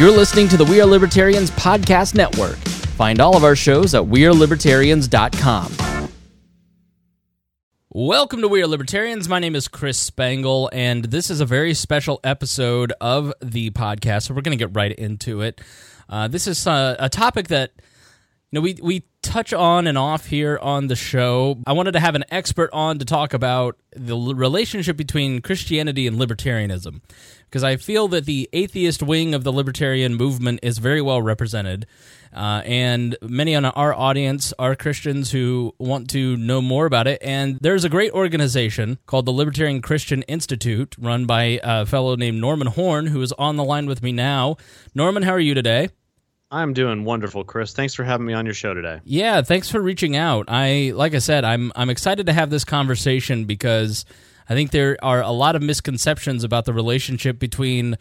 You're listening to the We Are Libertarians Podcast Network. Find all of our shows at WeareLibertarians.com. Welcome to We Are Libertarians. My name is Chris Spangle, and this is a very special episode of the podcast. So we're going to get right into it. Uh, this is uh, a topic that you know we we touch on and off here on the show. I wanted to have an expert on to talk about the relationship between Christianity and libertarianism because I feel that the atheist wing of the libertarian movement is very well represented. Uh, and many on our audience are Christians who want to know more about it. And there's a great organization called the Libertarian Christian Institute, run by a fellow named Norman Horn, who is on the line with me now. Norman, how are you today? I'm doing wonderful, Chris. Thanks for having me on your show today. Yeah, thanks for reaching out. I like I said, I'm I'm excited to have this conversation because I think there are a lot of misconceptions about the relationship between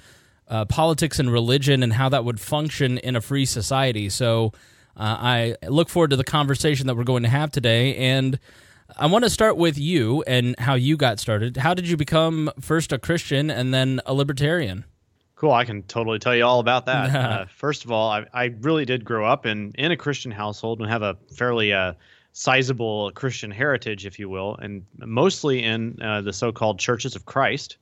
uh, politics and religion and how that would function in a free society. So uh, I look forward to the conversation that we're going to have today. And I want to start with you and how you got started. How did you become first a Christian and then a libertarian? Cool. I can totally tell you all about that. uh, first of all, I, I, really did grow up in, in a Christian household and have a fairly uh, sizable Christian heritage, if you will, and mostly in uh, the so-called Churches of Christ,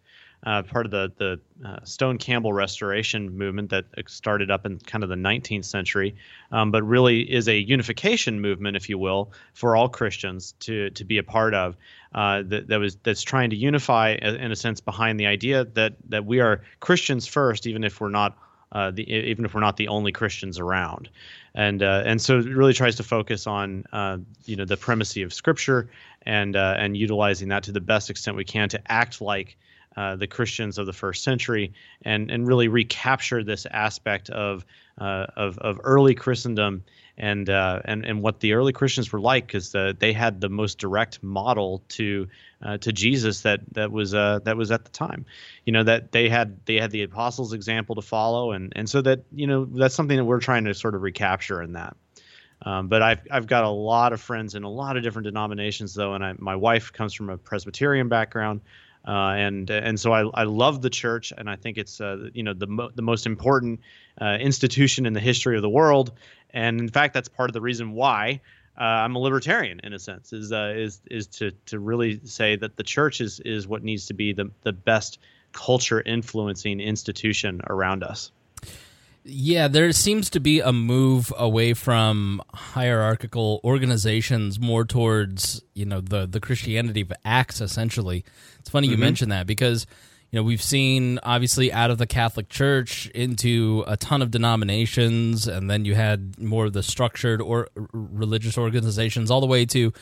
uh, part of the the uh, Stone Campbell Restoration movement that started up in kind of the 19th century, um, but really is a unification movement, if you will, for all Christians to to be a part of. Uh, that, that was that's trying to unify, in a sense, behind the idea that that we are Christians first, even if we're not uh, the, even if we're not the only Christians around, and uh, and so it really tries to focus on uh, you know the primacy of Scripture and uh, and utilizing that to the best extent we can to act like uh, the Christians of the first century and and really recapture this aspect of uh, of, of early Christendom and uh, and and what the early Christians were like because they had the most direct model to uh, to Jesus that that was uh, that was at the time. You know that they had they had the apostles' example to follow, and and so that you know that's something that we're trying to sort of recapture in that. Um, but I've I've got a lot of friends in a lot of different denominations though, and I, my wife comes from a Presbyterian background. Uh, and and so I, I love the church, and I think it's uh, you know the mo- the most important uh, institution in the history of the world, and in fact that's part of the reason why uh, I'm a libertarian in a sense is uh, is is to to really say that the church is is what needs to be the the best culture influencing institution around us. Yeah, there seems to be a move away from hierarchical organizations more towards, you know, the the Christianity of Acts essentially. It's funny mm-hmm. you mention that because you know, we've seen obviously out of the Catholic Church into a ton of denominations and then you had more of the structured or religious organizations all the way to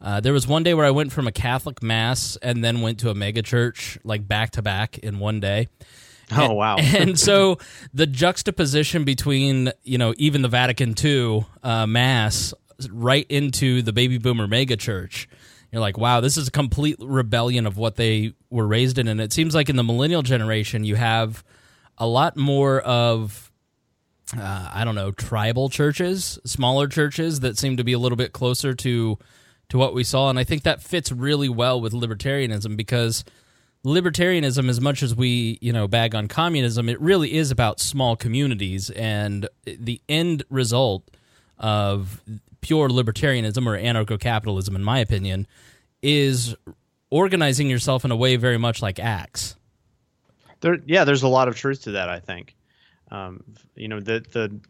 uh, there was one day where I went from a Catholic mass and then went to a mega church like back to back in one day. Oh wow! and so the juxtaposition between you know even the Vatican II uh, mass right into the baby boomer mega church, you're like, wow, this is a complete rebellion of what they were raised in. And it seems like in the millennial generation, you have a lot more of uh, I don't know tribal churches, smaller churches that seem to be a little bit closer to to what we saw, and I think that fits really well with libertarianism because libertarianism as much as we you know bag on communism it really is about small communities. And the end result of pure libertarianism or anarcho-capitalism in my opinion is organizing yourself in a way very much like acts. There yeah there's a lot of truth to that i think. Um, you know the the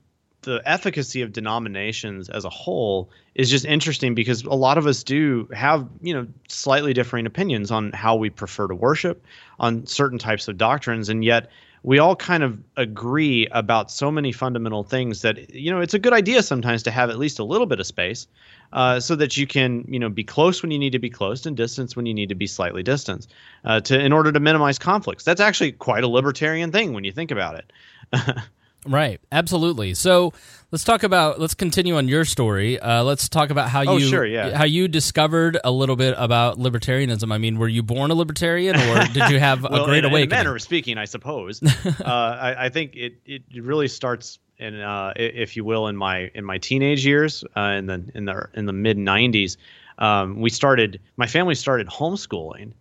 the efficacy of denominations as a whole is just interesting because a lot of us do have you know slightly differing opinions on how we prefer to worship on certain types of doctrines and yet we all kind of agree about so many fundamental things that you know it's a good idea sometimes to have at least a little bit of space uh, so that you can you know be close when you need to be close and distance when you need to be slightly distance uh, to in order to minimize conflicts. That's actually quite a libertarian thing when you think about it Right, absolutely. So let's talk about let's continue on your story. Uh, let's talk about how oh, you sure, yeah. how you discovered a little bit about libertarianism. I mean, were you born a libertarian, or did you have well, a great in, awakening? In a manner of speaking, I suppose. uh, I, I, think it it really starts in, uh, if you will, in my in my teenage years, uh, in the in the in the mid '90s. Um, we started. My family started homeschooling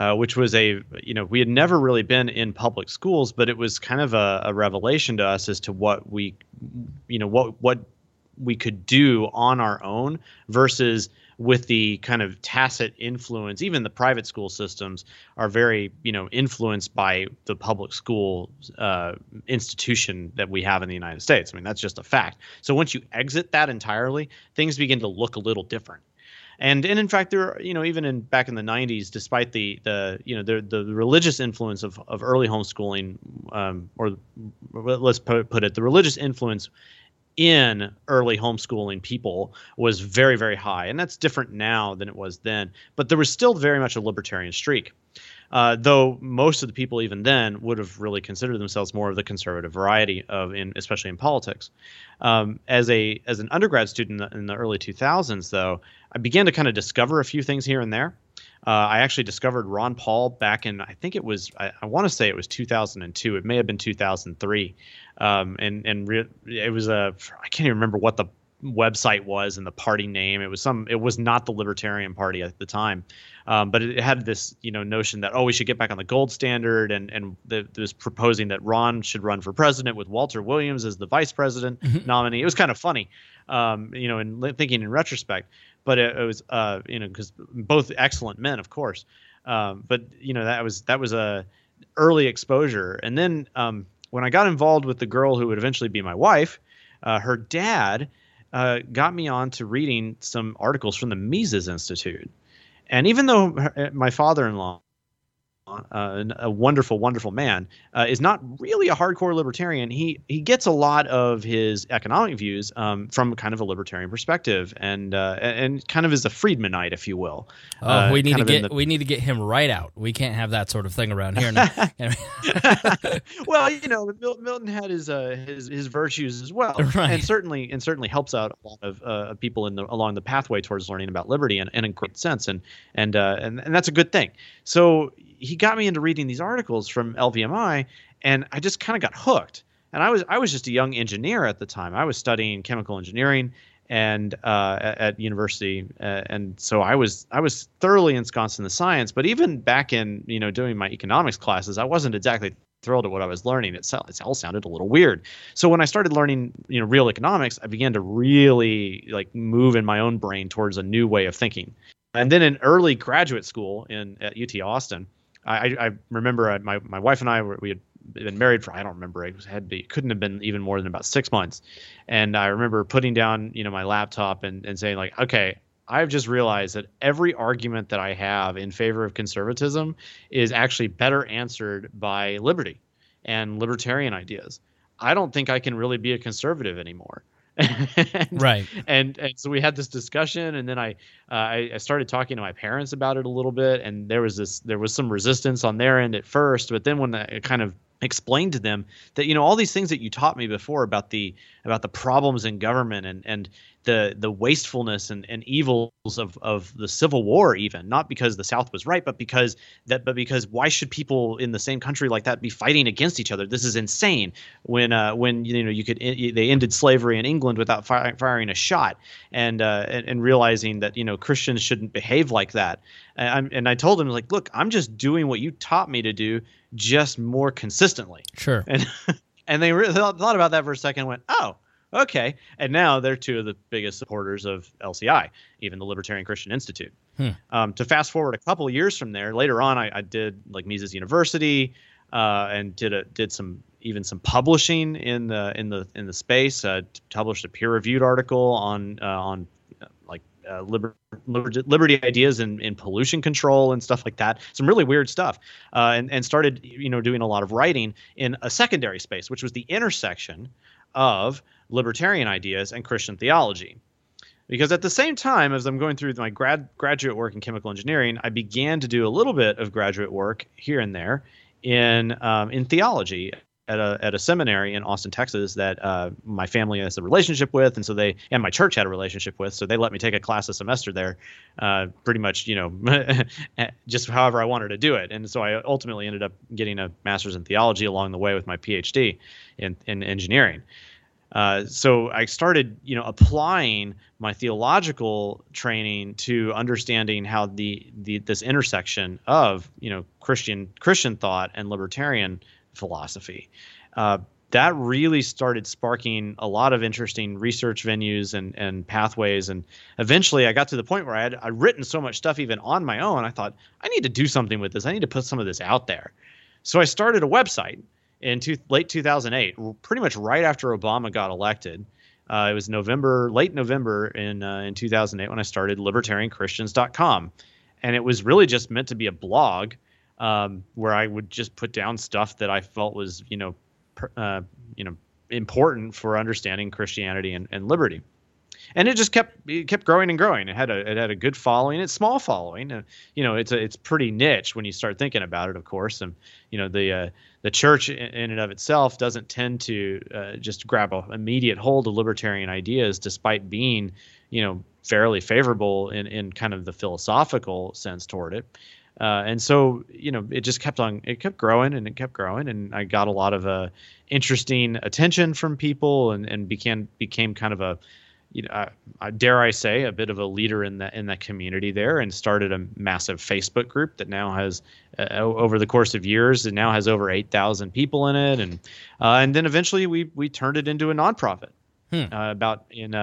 uh, which was a you know we had never really been in public schools, but it was kind of a, a revelation to us as to what we you know what what we could do on our own versus with the kind of tacit influence. Even the private school systems are very you know influenced by the public school uh, institution that we have in the united states. I mean that's just a fact. So once you exit that entirely things begin to look a little different and and in fact there are, you know even in back in the 90s despite the the you know the the religious influence of, of early homeschooling um, or let's put, put it the religious influence in early homeschooling people was very very high. And that's different now than it was then. But there was still very much a libertarian streak uh, though most of the people even then would have really considered themselves more of the conservative variety of in especially in politics. Um, as a as an undergrad student in the, early 2000s though i began to kind of discover a few things here and there. Uh, I actually discovered Ron Paul back in I think it was I, I want to say it was 2002. It may have been 2003, um, and and re- it was a I can't even remember what the website was and the party name. It was some. It was not the Libertarian Party at the time, um, but it had this you know notion that oh we should get back on the gold standard and and the, was proposing that Ron should run for president with Walter Williams as the vice president mm-hmm. nominee. It was kind of funny, um, you know, and thinking in retrospect but it, it was uh, you know because both excellent men, of course. Um, but you know that was that was a early exposure, and then um, when I got involved with the girl who would eventually be my wife, uh, her dad uh, got me on to reading some articles from the Mises Institute, and even though her, my father-in-law uh, a wonderful, wonderful man, uh, is not really a hardcore libertarian. He he gets a lot of his economic views um, from kind of a libertarian perspective, and uh, and kind of is a Friedmanite, if you will. Oh, uh, we need to get the... we need to get him right out. We can't have that sort of thing around here. Now. well, you know, Milton had his uh, his his virtues as well, right. and certainly and certainly helps out a lot of uh, people in the along the pathway towards learning about liberty, and, and in great sense, and and and and that's a good thing. So he got me into reading these articles from LVMI, and I just kind of got hooked. And I was I was just a young engineer at the time. I was studying chemical engineering and uh, at, university, uh, and so I was I was thoroughly ensconced in the science. But even back in you know doing my economics classes, I wasn't exactly thrilled at what I was learning. It, it all sounded a little weird. So when I started learning, you know, real economics, I began to really like move in my own brain towards a new way of thinking. And then in early graduate school in at UT Austin, I, I remember uh, my my wife and I we had been married for I don't remember it had be couldn't have been even more than about six months, and I remember putting down you know my laptop and and saying like okay I've just realized that every argument that I have in favor of conservatism is actually better answered by liberty and libertarian ideas. I don't think I can really be a conservative anymore. right. And and so we had this discussion, and then I, uh, I I started talking to my parents about it a little bit, and there was this there was some resistance on their end at first, but then when I kind of explained to them that you know all these things that you taught me before about the about the problems in government and and the the wastefulness and, and evils of, of the Civil War, even not because the South was right, but because that but because why should people in the same country like that be fighting against each other? This is insane. When uh, when you know you could they ended slavery in England without fire, firing a shot, and, uh, and, and realizing that you know Christians shouldn't behave like that. And, and I told him like, look, I'm just doing what you taught me to do, just more consistently. Sure. And and they re- thought about that for a second, and went, oh okay. And now they're two of the biggest supporters of LCI, even the Libertarian Christian Institute. Hmm. Um, to fast forward a couple of years from there, later on, I, I did like Mises University uh, and did a, did some even some publishing in the in the in the space. Uh, published a peer reviewed article on uh, on like uh, liber- liber- liberty ideas in, in pollution control and stuff like that. Some really weird stuff, uh, and and started you know doing a lot of writing in a secondary space, which was the intersection of libertarian ideas and Christian theology. Because at the same time as I'm going through my grad graduate work in chemical engineering, I began to do a little bit of graduate work here and there in um, in theology at a at a seminary in Austin, Texas that uh, my family has a relationship with, and so they and my church had a relationship with, so they let me take a class a semester there, uh, pretty much you know just however I wanted to do it, and so I ultimately ended up getting a master's in theology along the way with my PhD in in engineering. Uh, so I started, you know, applying my theological training to understanding how the, the this intersection of, you know, Christian Christian thought and libertarian philosophy. Uh, that really started sparking a lot of interesting research venues and, and pathways. And eventually I got to the point where I had I'd written so much stuff even on my own. I thought, I need to do something with this. I need to put some of this out there. So I started a website in two, late 2008, pretty much right after Obama got elected. Uh, it was November, late November in uh, in 2008 when I started libertarianchristians.com, and it was really just meant to be a blog um, where I would just put down stuff that I felt was you know uh, you know important for understanding Christianity and, and liberty. And it just kept it kept growing and growing. It had a it had a good following. It's small following. Uh, you know, it's a, it's pretty niche when you start thinking about it, of course. And you know, the uh, the church in, in, and of itself doesn't tend to uh, just grab a immediate hold of libertarian ideas, despite being you know fairly favorable in in kind of the philosophical sense toward it. Uh, and so you know it just kept on it kept growing and it kept growing. And i got a lot of uh, interesting attention from people and, and became became kind of a you know uh, dare i say a bit of a leader in that in that community there and started a massive facebook group that now has uh, over the course of years it now has over 8000 people in it. And uh, and then eventually we we turned it into a nonprofit hmm. Uh, about in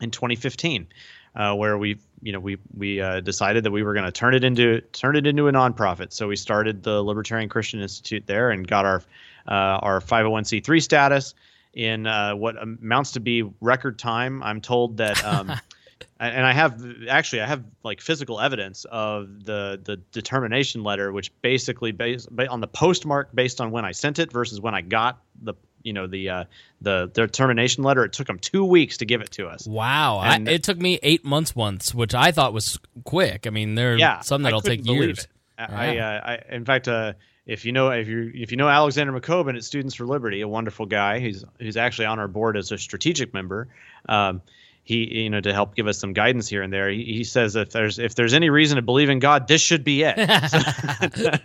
in 2015 where we you know we we uh, decided that we were going to turn it into turn it into a nonprofit. So we started the Libertarian Christian Institute there and got our uh, our 501c3 status in uh, what amounts to be record time. I'm told that. Um, and I have actually I have like physical evidence of the the determination letter, which basically based on the postmark based on when I sent it versus when I got the you know the uh, the the termination letter. It took them two weeks to give it to us. Wow, I, it took me eight months once, which I thought was quick. I mean, there are yeah, some that'll take years. Yeah. I, uh, I, in fact, uh, if you know if you if you know Alexander McCobin at Students for Liberty, a wonderful guy, he's he's actually on our board as a strategic member. Um, he you know to help give us some guidance here and there. He, he says if there's if there's any reason to believe in god this should be it.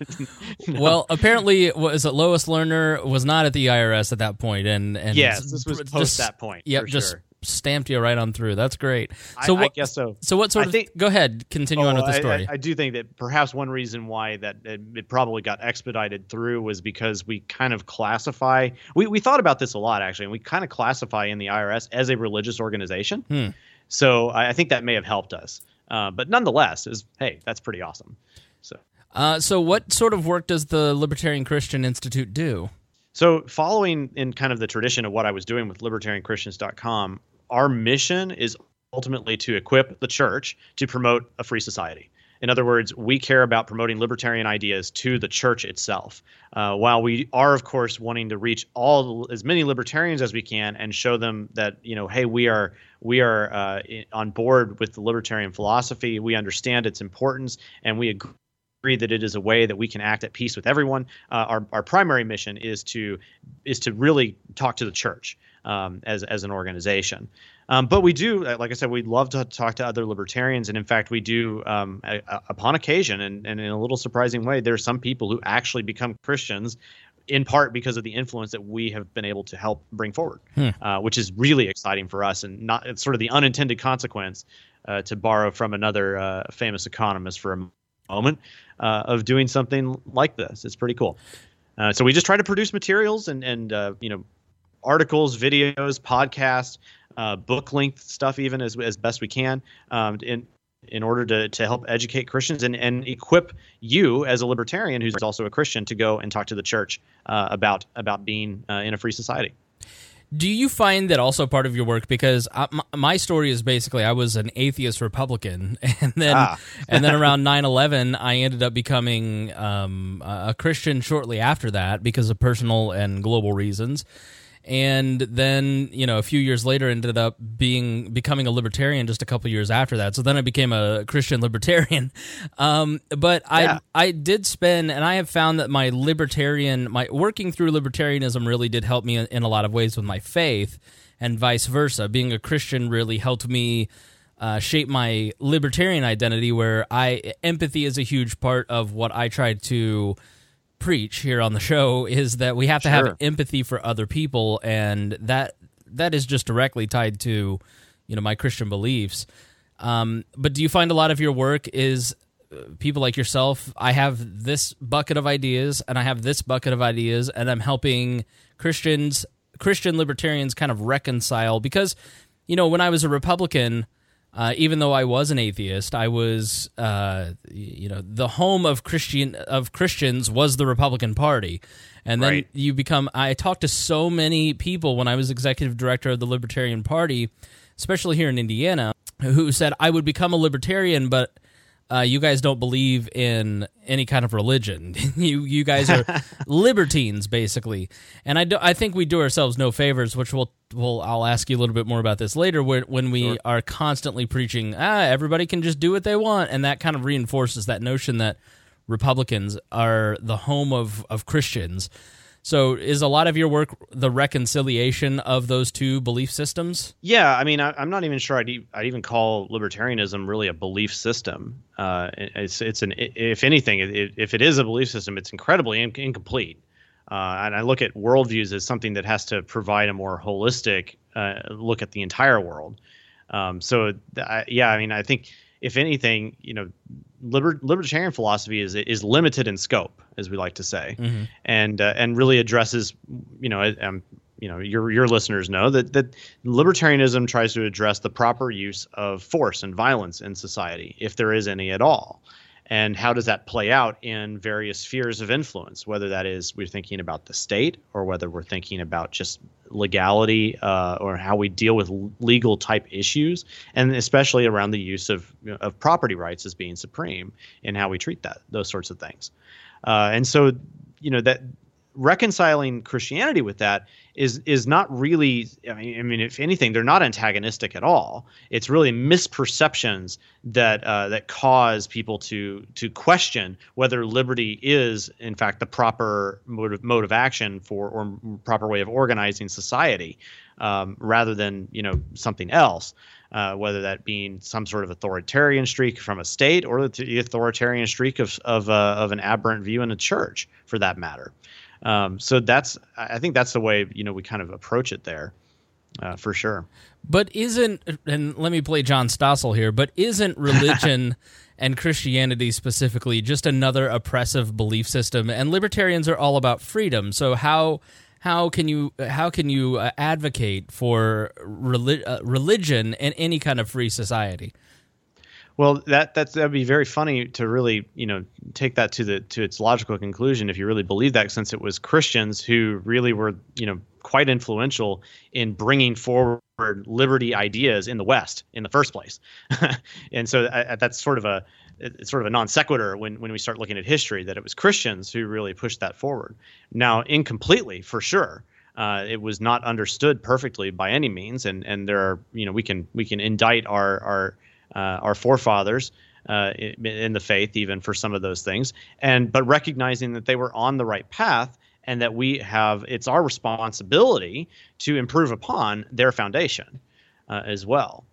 No. well apparently was it lois lerner was not at the irs at that point and and yes this was post just, that point yep just sure stamped you right on through. That's great. So I, what, I guess so. So what sort I of? Think, go ahead, continue oh, on with the story. I, I, do think that perhaps one reason why that it, it, probably got expedited through was because we kind of classify. We we thought about this a lot actually, and we kind of classify in the IRS as a religious organization. Hmm. So I, think that may have helped us. Uh, but nonetheless, is hey, that's pretty awesome. So. Uh, so, what sort of work does the Libertarian Christian Institute do? So, following in kind of the tradition of what I was doing with libertarianchristians.com, our mission is ultimately to equip the church to promote a free society. In other words, we care about promoting libertarian ideas to the church itself. Uh, while we are, of course, wanting to reach all as many libertarians as we can and show them that you know, hey, we are we are uh, on board with the libertarian philosophy. We understand its importance, and we agree that it is a way that we can act at peace with everyone. Uh, our our primary mission is to is to really talk to the church um, as as an organization. Um, but we do, uh, like I said, we'd love to talk to other libertarians, and in fact, we do um, a, a, upon occasion, and, and in a little surprising way, there are some people who actually become Christians in part because of the influence that we have been able to help bring forward, hmm. uh, which is really exciting for us, and not it's sort of the unintended consequence, uh, to borrow from another uh, famous economist for a moment, uh, of doing something like this. It's pretty cool. Uh, so we just try to produce materials and and you know articles, videos, podcasts, uh, book length stuff, even as as best we can, um, in in order to to help educate Christians and and equip you as a libertarian who's also a Christian to go and talk to the church uh, about about being uh, in a free society. Do you find that also part of your work? Because I, my, my, story is basically I was an atheist Republican, and then ah. and then around 9-11, I ended up becoming um, a Christian shortly after that because of personal and global reasons and then you know a few years later ended up being becoming a libertarian just a couple years after that. So then i became a christian libertarian. Um, but yeah. i i did spend and i have found that my libertarian my working through libertarianism really did help me in, in a lot of ways with my faith and vice versa. Being a christian really helped me uh, shape my libertarian identity where i empathy is a huge part of what i try to preach here on the show is that we have to sure. have empathy for other people and that that is just directly tied to you know my Christian beliefs. Um, but do you find a lot of your work is uh, people like yourself? I have this bucket of ideas, and I have this bucket of ideas, and I'm helping Christians, Christian libertarians, kind of reconcile because you know when I was a Republican. Uh, even though I was an atheist, I was, uh, you know, the home of Christian of Christians was the Republican Party, and then Right. you become. I talked to so many people when I was executive director of the Libertarian Party, especially here in Indiana, who said I would become a libertarian, but uh, you guys don't believe in any kind of religion. you you guys are libertines basically, and I do, I think we do ourselves no favors, which we'll we'll I'll ask you a little bit more about this later. Where when we are constantly preaching, ah, everybody can just do what they want, and that kind of reinforces that notion that Republicans are the home of of Christians. So, is a lot of your work the reconciliation of those two belief systems? Yeah, I mean, I, I'm not even sure I'd, e- I'd even call libertarianism really a belief system. Uh, it's it's an if anything, it, if it is a belief system, it's incredibly in, incomplete. Uh, and I look at worldviews as something that has to provide a more holistic uh, look at the entire world. Um, so, th- I, yeah, I mean, I think if anything, you know, liber- libertarian philosophy is is limited in scope, as we like to say, and uh, and really addresses, you know, um, you know, your your listeners know that that libertarianism tries to address the proper use of force and violence in society, if there is any at all. And how does that play out in various spheres of influence? Whether that is we're thinking about the state, or whether we're thinking about just legality, uh, or how we deal with legal type issues, and especially around the use of of property rights as being supreme in how we treat that those sorts of things. Uh, and so, you know that reconciling Christianity with that is is not really. I mean, I mean, if anything, they're not antagonistic at all. It's really misperceptions that uh, that cause people to to question whether liberty is, in fact, the proper mode of, mode of action for or proper way of organizing society, um, rather than you know something else. Uh, whether that being some sort of authoritarian streak from a state or the authoritarian streak of of, uh, of an aberrant view in a church, for that matter. Um, so that's I think that's the way you know we kind of approach it there, uh, for sure. But isn't and let me play John Stossel here, but isn't religion and Christianity specifically just another oppressive belief system and libertarians are all about freedom. So how how can you how can you uh, advocate for reli- uh, religion in any kind of free society? Well, that that's that'd be very funny to really you know take that to the to its logical conclusion if you really believe that, since it was Christians who really were you know quite influential in bringing forward liberty ideas in the West in the first place, and so I, I- that's sort of a it's sort of a non sequitur when when we start looking at history that it was Christians who really pushed that forward. Now, incompletely for sure. Uh, it was not understood perfectly by any means, and and there are you know we can we can indict our our uh, our forefathers uh, in, the faith even for some of those things, and but recognizing that they were on the right path and that we have it's our responsibility to improve upon their foundation uh, as well.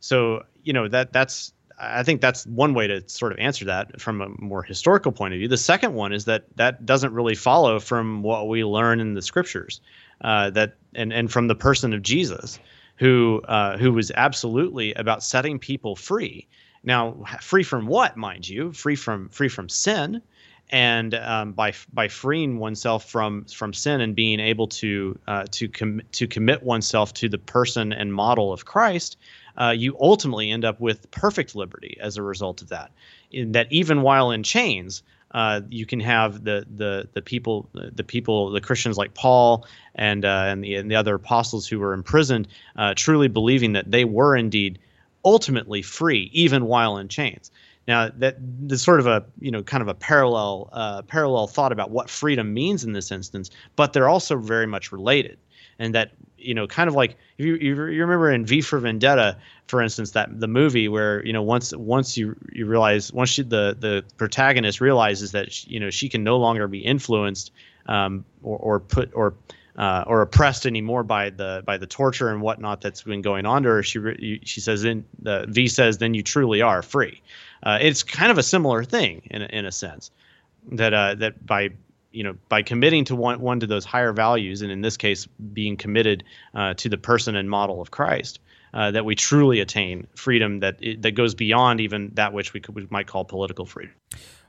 So you know that that's I think that's one way to sort of answer that from a more historical point of view. The second one is that that doesn't really follow from what we learn in the scriptures, uh, that and and from the person of Jesus, who uh, who was absolutely about setting people free. Now, free from what, mind you? Free from free from sin, and um, by by freeing oneself from from sin and being able to uh, to com- to commit oneself to the person and model of Christ, uh, you ultimately end up with perfect liberty as a result of that. In that, even while in chains, uh, you can have the the the people the people the Christians like Paul and uh, and the and the other apostles who were imprisoned, uh, truly believing that they were indeed ultimately free even while in chains. Now that there's sort of a you know kind of a parallel uh, parallel thought about what freedom means in this instance, but they're also very much related, and that you know kind of like if you you, remember in V for Vendetta, for instance, that the movie where you know once once you you realize once she, the the protagonist realizes that she, you know she can no longer be influenced um, or or put or uh, or oppressed anymore by the by the torture and whatnot that's been going on to her. She she says then the V says then you truly are free. Uh, it's kind of a similar thing in in a sense that uh, that by you know by committing to one one to those higher values, and in this case, being committed uh, to the person and model of Christ. Uh, that we truly attain freedom that that goes beyond even that which we, could, we might call political freedom.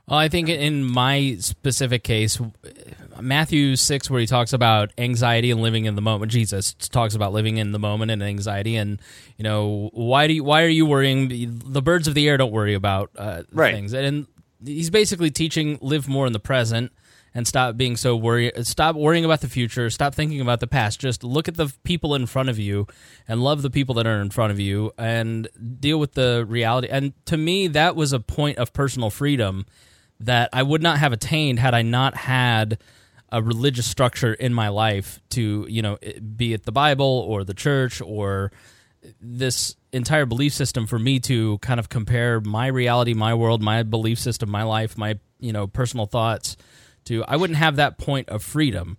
Well, I think in my specific case, Matthew 6, where he talks about anxiety and living in the moment, Jesus talks about living in the moment and anxiety. And, you know, why do you, why are you worrying? The birds of the air don't worry about uh, right. things. And he's basically teaching live more in the present and stop being so worried. Stop worrying about the future. Stop thinking about the past. Just look at the people in front of you and love the people that are in front of you and deal with the reality. And to me, that was a point of personal freedom that I would not have attained had I not had a religious structure in my life to, you know, be it the Bible or the church or this entire belief system for me to kind of compare my reality, my world, my belief system, my life, my, you know, personal thoughts to I wouldn't have that point of freedom.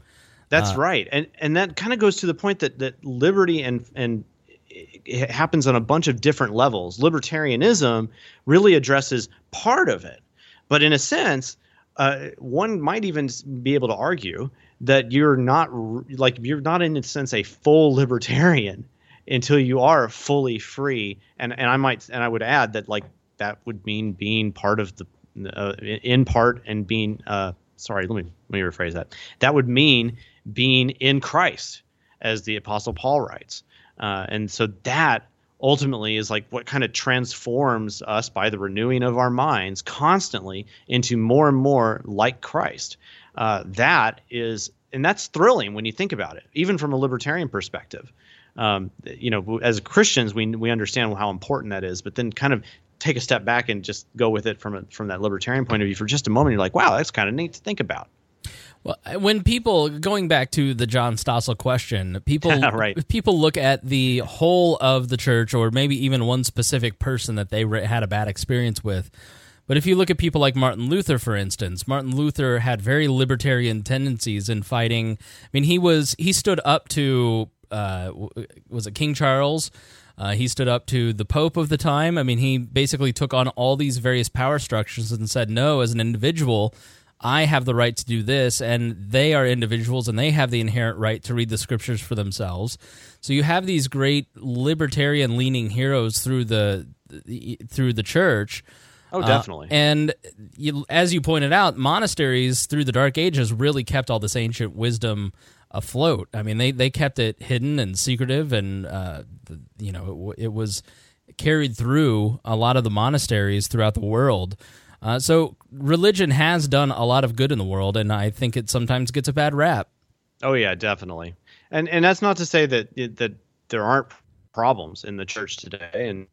That's uh, right, and and that kind of goes to the point that that liberty and and it happens on a bunch of different levels. Libertarianism really addresses part of it, but in a sense, uh, one might even be able to argue that you're not like you're not in a sense a full libertarian until you are fully free. And and I might and I would add that like that would mean being part of the uh, in part and being uh, sorry, let me let me rephrase that. That would mean being in Christ, as the Apostle Paul writes, uh, and so that ultimately is like what kind of transforms us by the renewing of our minds constantly into more and more like Christ. Uh, that is, and that's thrilling when you think about it, even from a libertarian perspective. Um, you know, as Christians, we we understand how important that is, but then kind of take a step back and just go with it from a, from that libertarian point of view for just a moment, you're like, wow, that's kind of neat to think about. Well, when people going back to the John Stossel question, people right. people look at the whole of the church, or maybe even one specific person that they had a bad experience with. But if you look at people like Martin Luther, for instance, Martin Luther had very libertarian tendencies in fighting. I mean, he was he stood up to uh, was it King Charles? Uh, he stood up to the Pope of the time. I mean, he basically took on all these various power structures and said, no, as an individual, I have the right to do this, and they are individuals and they have the inherent right to read the scriptures for themselves. So you have these great libertarian leaning heroes through the through the church. Oh, definitely. Uh, and you, as you pointed out, monasteries through the Dark Ages really kept all this ancient wisdom afloat. I mean, they they kept it hidden and secretive, and uh, the, you know, it, it, was carried through a lot of the monasteries throughout the world. Uh, so religion has done a lot of good in the world, and I think it sometimes gets a bad rap. Oh yeah, definitely. And and that's not to say that that there aren't problems in the church today, and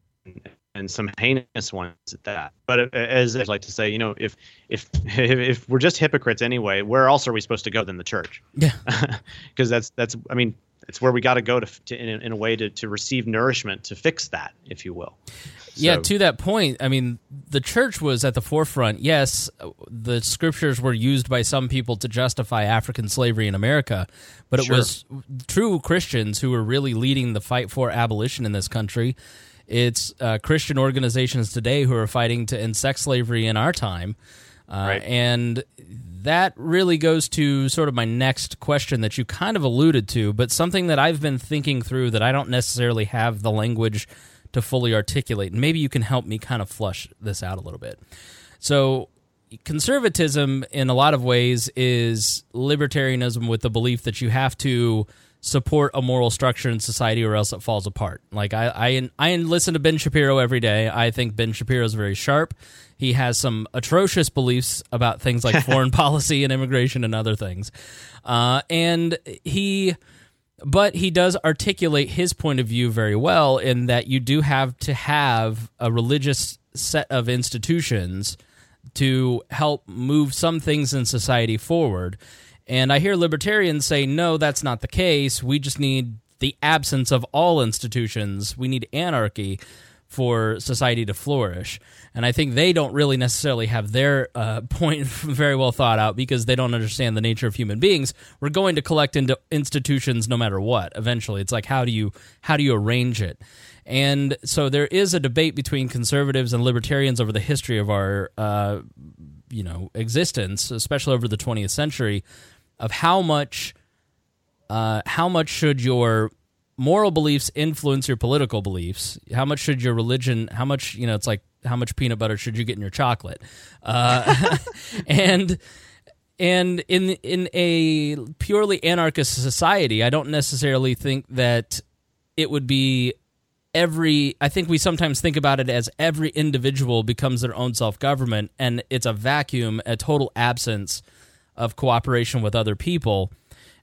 and some heinous ones at that. But as I like to say, you know, if if if we're just hypocrites anyway, where else are we supposed to go than the church? Yeah, because that's that's I mean, it's where we got to go to, to in, in, a way to to receive nourishment to fix that, if you will. So. Yeah, to that point, I mean, the church was at the forefront. Yes, the scriptures were used by some people to justify African slavery in America, but it sure. was true Christians who were really leading the fight for abolition in this country it's uh, Christian organizations today who are fighting to end sex slavery in our time. Uh, right. And that really goes to sort of my next question that you kind of alluded to, but something that I've been thinking through that I don't necessarily have the language to fully articulate. And maybe you can help me kind of flush this out a little bit. So, conservatism, in a lot of ways, is libertarianism with the belief that you have to support a moral structure in society or else it falls apart. Like I, I, I listen to Ben Shapiro every day. I think Ben Shapiro is very sharp. He has some atrocious beliefs about things like foreign policy and immigration and other things. Uh, and he, but he does articulate his point of view very well in that you do have to have a religious set of institutions to help move some things in society forward. And I hear libertarians say, no, that's not the case. We just need the absence of all institutions. We need anarchy for society to flourish. And I think they don't really necessarily have their uh, point very well thought out because they don't understand the nature of human beings. We're going to collect into institutions no matter what. Eventually, it's like how do you how do you arrange it? And so there is a debate between conservatives and libertarians over the history of our uh, you know existence, especially over the 20th century, of how much uh, how much should your moral beliefs influence your political beliefs? How much should your religion? How much you know? It's like how much peanut butter should you get in your chocolate? Uh, and and in in a purely anarchist society, I don't necessarily think that it would be every I think we sometimes think about it as every individual becomes their own self-government and it's a vacuum, a total absence of cooperation with other people.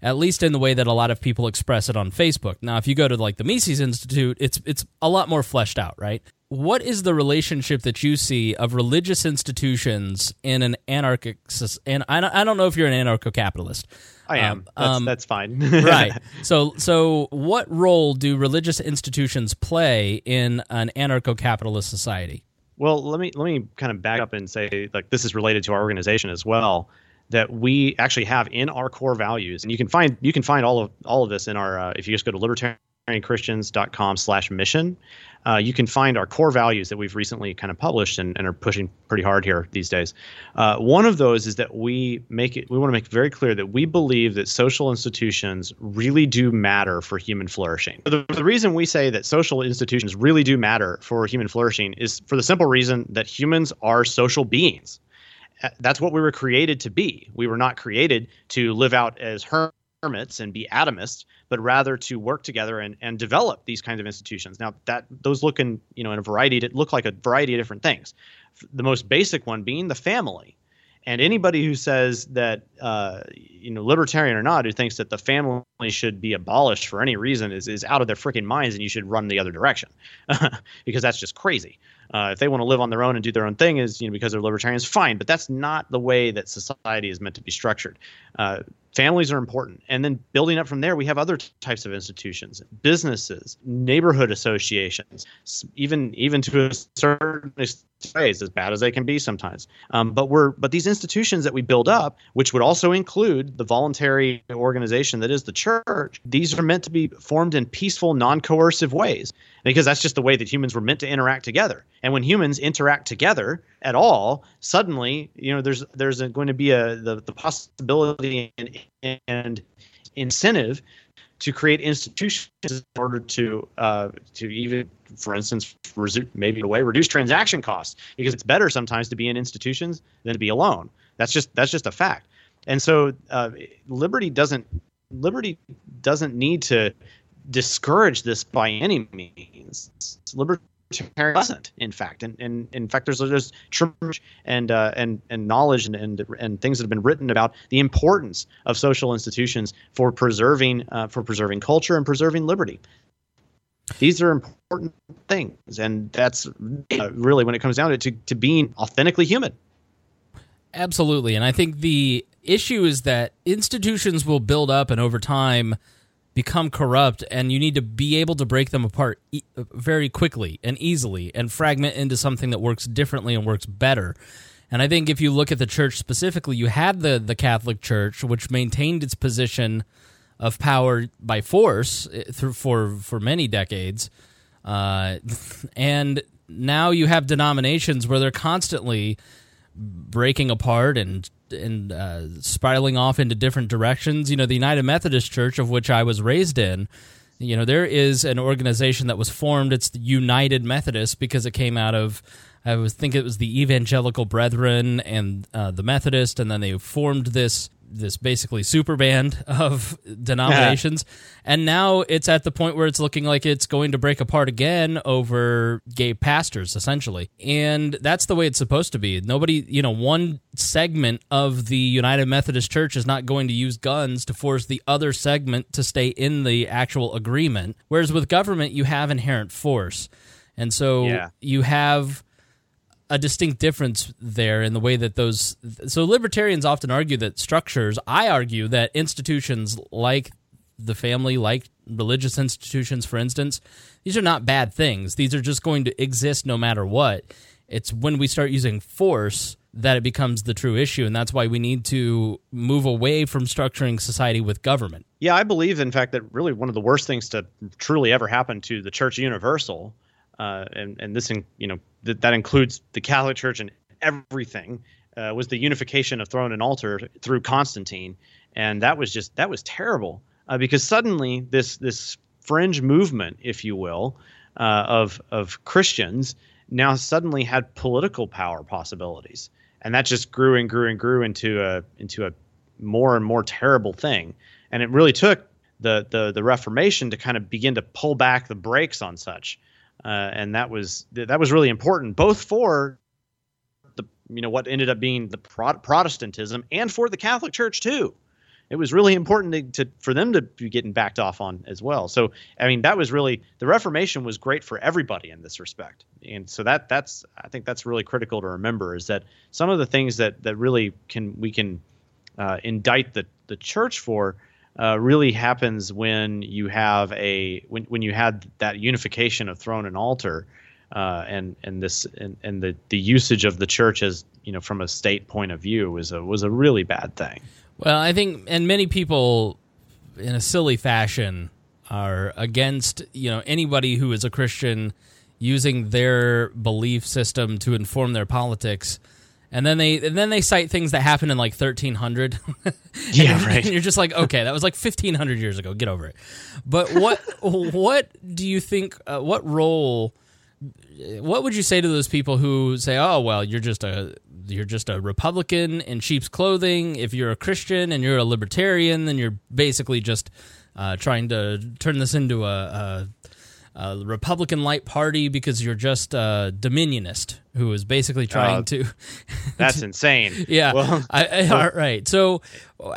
At least in the way that a lot of people express it on Facebook. Now, if you go to like the Mises Institute, it's it's a lot more fleshed out, right? What is the relationship that you see of religious institutions in an anarchic? And I don't, I don't know if you're an anarcho-capitalist, I am. Um, that's, um, that's fine. right. So, so what role do religious institutions play in an anarcho-capitalist society? Well, let me let me kind of back up and say like this is related to our organization as well. That we actually have in our core values, and you can find you can find all of all of this in our uh, if you just go to libertarianchristians.com slash mission uh, you can find our core values that we've recently kind of published and, and are pushing pretty hard here these days. Uh, one of those is that we make it. We want to make very clear that we believe that social institutions really do matter for human flourishing. The, the reason we say that social institutions really do matter for human flourishing is for the simple reason that humans are social beings that's what we were created to be. We were not created to live out as hermits and be atomists but rather to work together and, and develop these kinds of institutions. Now that those look in you know in a variety that look like a variety of different things. The most basic one being the family. And anybody who says that, uh, you know, libertarian or not, who thinks that the family should be abolished for any reason is, is out of their freaking minds and you should run the other direction because that's just crazy. Uh, if they want to live on their own and do their own thing, is you know because they're libertarians, fine. But that's not the way that society is meant to be structured. Uh, families are important, and then building up from there, we have other t- types of institutions, businesses, neighborhood associations, even even to a certain extent, as bad as they can be sometimes. Um, but we're but these institutions that we build up, which would also include the voluntary organization that is the church, these are meant to be formed in peaceful, non-coercive ways because that's just the way that humans were meant to interact together. And when humans interact together at all, suddenly, you know, there's there's a, going to be a the, the possibility and, and incentive to create institutions in order to uh, to even, for instance, maybe a way reduce transaction costs because it's better sometimes to be in institutions than to be alone. That's just that's just a fact. And so uh, liberty doesn't liberty doesn't need to discourage this by any means. Doesn't, in fact, and, and in fact, there's there's and uh, and and knowledge and, and and things that have been written about the importance of social institutions for preserving uh, for preserving culture and preserving liberty. These are important things, and that's uh, really when it comes down to, to to being authentically human. Absolutely, and I think the issue is that institutions will build up, and over time become corrupt and you need to be able to break them apart e- very quickly and easily and fragment into something that works differently and works better. And I think if you look at the church specifically, you had the the Catholic Church which maintained its position of power by force eh, through for for many decades. Uh, and now you have denominations where they're constantly breaking apart and and uh, spiraling off into different directions. You know, the United Methodist Church, of which I was raised in, you know, there is an organization that was formed. It's the United Methodist because it came out of, I was think it was the Evangelical Brethren and uh, the Methodist, and then they formed this this basically super band of denominations. And now it's at the point where it's looking like it's going to break apart again over gay pastors essentially. And that's the way it's supposed to be. Nobody you know one segment of the united methodist church is not going to use guns to force the other segment to stay in the actual agreement. Whereas with government you have inherent force. And so yeah. you have a distinct difference there in the way that those so libertarians often argue that structures i argue that institutions like the family like religious institutions for instance these are not bad things. These are just going to exist no matter what. It's when we start using force that it becomes the true issue and that's why we need to move away from structuring society with government. Yeah i believe in fact that really one of the worst things to truly ever happen to the church universal uh, and and this in, you know th- that includes the Catholic Church and everything uh, was the unification of throne and altar through Constantine, and that was just that was terrible uh, because suddenly this this fringe movement, if you will, uh, of of Christians now suddenly had political power possibilities, and that just grew and grew and grew into a into a more and more terrible thing. And it really took the the the Reformation to kind of begin to pull back the brakes on such, uh, and that was that was really important both for the you know what ended up being the Protestantism and for the Catholic Church too it was really important to, to, for them to be getting backed off on as well. So I mean that was really the Reformation was great for everybody in this respect, and so that that's I think that's really critical to remember is that some of the things that that really can we can uh, indict the the church for. Uh, really happens when you have a when, when you had that unification of throne and altar uh, and and this and, and the the usage of the church as you know from a state point of view was a was a really bad thing well, I think, and many people, in a silly fashion, are against you know anybody who is a Christian using their belief system to inform their politics. And then they and then they cite things that happened in like 1300. yeah, right. And you're just like, okay, that was like 1500 years ago. Get over it. But what what do you think? Uh, what role? What would you say to those people who say, "Oh, well, you're just a you're just a Republican in sheep's clothing. If you're a Christian and you're a libertarian, then you're basically just uh, trying to turn this into a, a, a Republican light party because you're just a dominionist who is basically trying uh, to. that's insane. Yeah. Well, I, I, all right. So,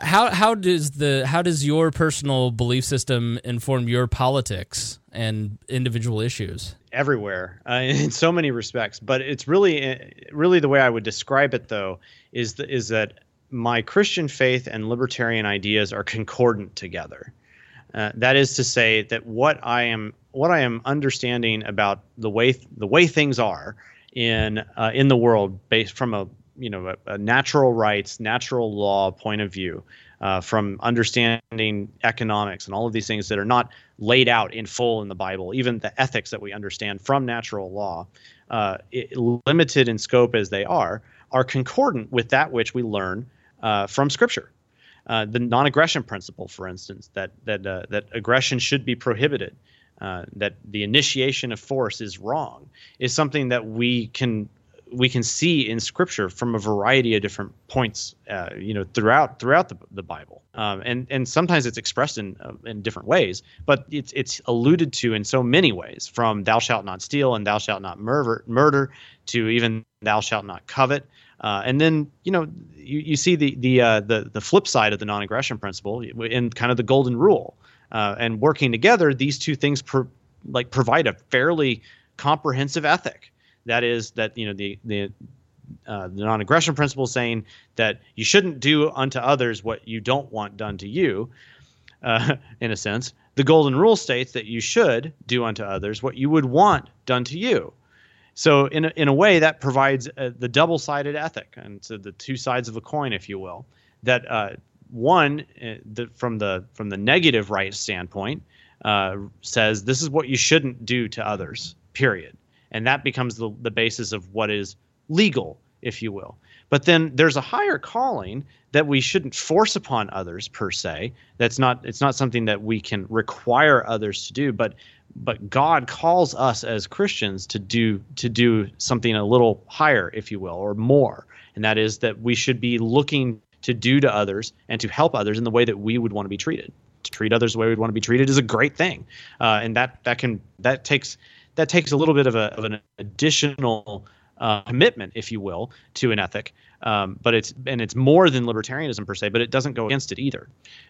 how how does the how does your personal belief system inform your politics and individual issues? everywhere uh, in so many respects. But it's really, really the way I would describe it, though, is the, is that my Christian faith and libertarian ideas are concordant together. Uh, that is to say that what I am what I am understanding about the way the way things are in uh, in the world, based from a you know a, a natural rights, natural law point of view, uh, from understanding economics and all of these things that are not laid out in full in the Bible, even the ethics that we understand from natural law, uh, it, limited in scope as they are, are concordant with that which we learn uh, from Scripture. Uh, the non-aggression principle, for instance, that that uh, that aggression should be prohibited, uh, that the initiation of force is wrong, is something that we can we can see in scripture from a variety of different points uh, you know throughout throughout the, the bible. Um, and and sometimes it's expressed in uh, in different ways but it's it's alluded to in so many ways from thou shalt not steal and thou shalt not murder murder to even thou shalt not covet. Uh, and then you know you, you see the the uh, the the flip side of the non-aggression principle in kind of the golden rule uh, and working together these two things pro- like provide a fairly comprehensive ethic that is that you know the the uh, the non-aggression principle saying that you shouldn't do unto others what you don't want done to you. Uh, in a sense, the golden rule states that you should do unto others what you would want done to you. So, in a, in a way, that provides uh, the double-sided ethic, and so the two sides of a coin, if you will. That uh, one, uh, the, from the from the negative right standpoint, uh, says this is what you shouldn't do to others. Period. And that becomes the, the basis of what is legal if you will. But then there's a higher calling that we shouldn't force upon others per se. That's not it's not something that we can require others to do but but god calls us as christians to do to do something a little higher if you will or more. And that is that we should be looking to do to others and to help others in the way that we would want to be treated to treat others the way we'd want to be treated is a great thing uh, and that that can that takes that takes a little bit of, a, of an additional uh, commitment, if you will, to an ethic. Um, but it's and it's more than libertarianism per se, but it doesn't go against it either.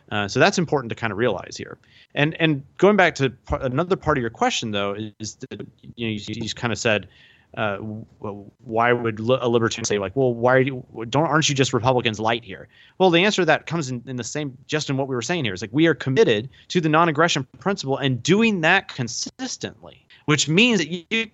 Uh, so that's important to kind of realize here. And and going back to another part of your question though is that, you know you, you kind of said. Uh, why would a libertarian say like, well, why you, don't aren't you just Republicans light here? Well, the answer to that comes in, in the same just in what we were saying here. Is like we are committed to the non-aggression principle and doing that consistently which means that you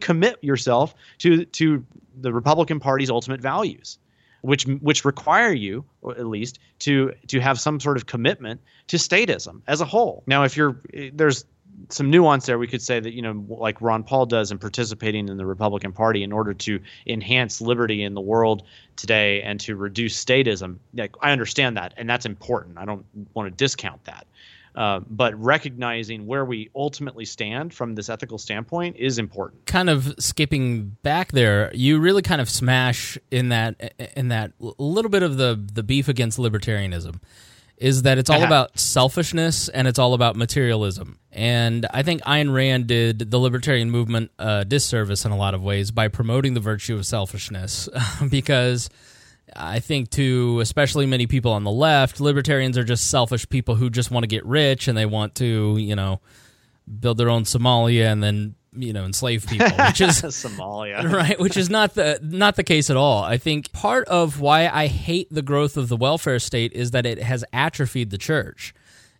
commit yourself to to the Republican Party's ultimate values, which which require you, at least, to to have some sort of commitment to statism as a whole. Now, if you're there's some nuance there. We could say that you know, like Ron Paul does in participating in the Republican Party in order to enhance liberty in the world today and to reduce statism. Like, I understand that, and that's important. I don't want to discount that. Uh, but recognizing where we ultimately stand from this ethical standpoint is important. Kind of skipping back there, you really kind of smash in that in that little bit of the the beef against libertarianism is that it's all uh-huh. about selfishness and it's all about materialism. And I think Ayn Rand did the libertarian movement a disservice in a lot of ways by promoting the virtue of selfishness because I think to especially many people on the left, libertarians are just selfish people who just want to get rich and they want to, you know, build their own Somalia and then you know enslave people which is Somalia. right which is not the not the case at all. I think part of why i hate the growth of the welfare state is that it has atrophied the church.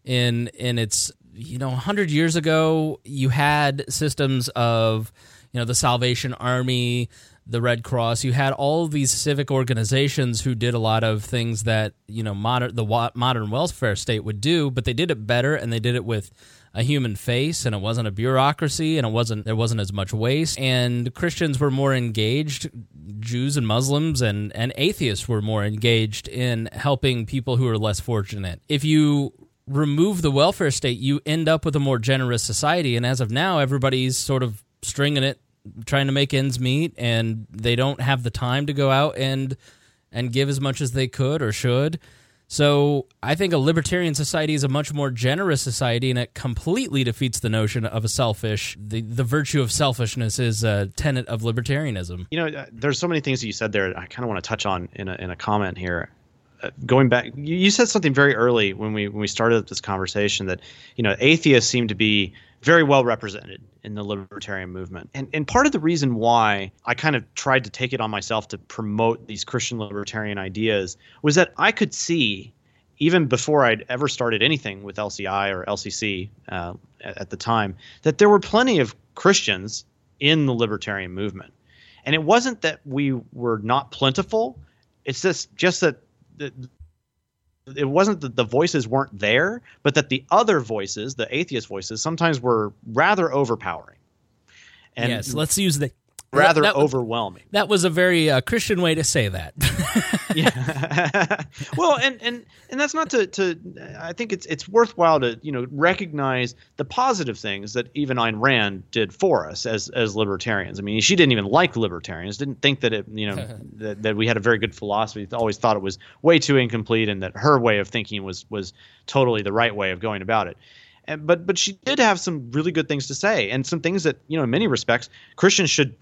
In in its you know 100 years ago you had systems of you know the salvation army the red cross. You had all of these civic organizations who did a lot of things that you know modern the modern welfare state would do but they did it better and they did it with a human face and it wasn't a bureaucracy and it wasn't there wasn't as much waste. And Christians were more engaged Jews and Muslims and and atheists were more engaged in helping people who are less fortunate. If you remove the welfare state you end up with a more generous society. And as of now everybody's sort of stringing it trying to make ends meet and they don't have the time to go out and and give as much as they could or should so I think a libertarian society is a much more generous society, and it completely defeats the notion of a selfish. The the virtue of selfishness is a tenet of libertarianism. You know, uh, there's so many things that you said there. I kind of want to touch on in a in a comment here. Uh, going back, you, you said something very early when we when we started this conversation that you know atheists seem to be very well represented in the libertarian movement. And and part of the reason why I kind of tried to take it on myself to promote these Christian libertarian ideas was that I could see even before I'd ever started anything with LCI or LCC uh, at the time that there were plenty of Christians in the libertarian movement. And it wasn't that we were not plentiful, it's just just that the, it wasn't that the voices weren't there, but that the other voices, the atheist voices, sometimes were rather overpowering. And yes, let's use the rather that, that, overwhelming. That was a very uh, Christian way to say that. yeah. well, and and and that's not to to. I think it's it's worthwhile to you know recognize the positive things that even Ayn Rand did for us as as libertarians. I mean, she didn't even like libertarians. Didn't think that it you know that, that we had a very good philosophy. Always thought it was way too incomplete, and that her way of thinking was was totally the right way of going about it. And, but but she did have some really good things to say, and some things that you know in many respects Christians should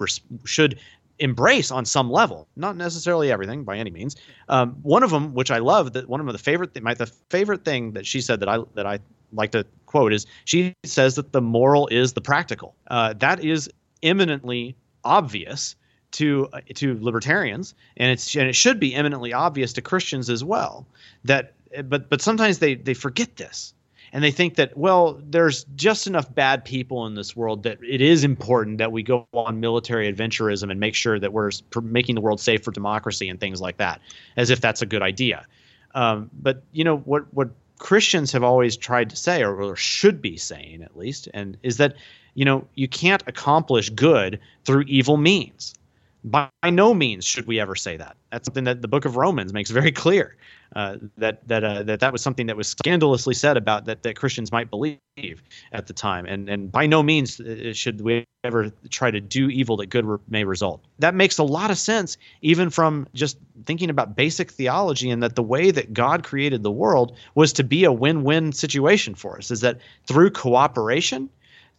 should embrace on some level, not necessarily everything by any means. Um, one of them, which I love, that one of the favorite th- my the favorite thing that she said that I that I like to quote is she says that the moral is the practical. Uh, that is eminently obvious to uh, to libertarians, and it's and it should be eminently obvious to Christians as well. That but but sometimes they they forget this and they think that well there's just enough bad people in this world that it is important that we go on military adventurism and make sure that we're making the world safe for democracy and things like that as if that's a good idea um, but you know what what christians have always tried to say or, or should be saying at least and is that you know you can't accomplish good through evil means by no means should we ever say that. That's something that the book of Romans makes very clear. Uh, that that uh, that that was something that was scandalously said about that that Christians might believe at the time, and and by no means uh, should we ever try to do evil that good re- may result. That makes a lot of sense, even from just thinking about basic theology, and that the way that God created the world was to be a win-win situation for us. Is that through cooperation,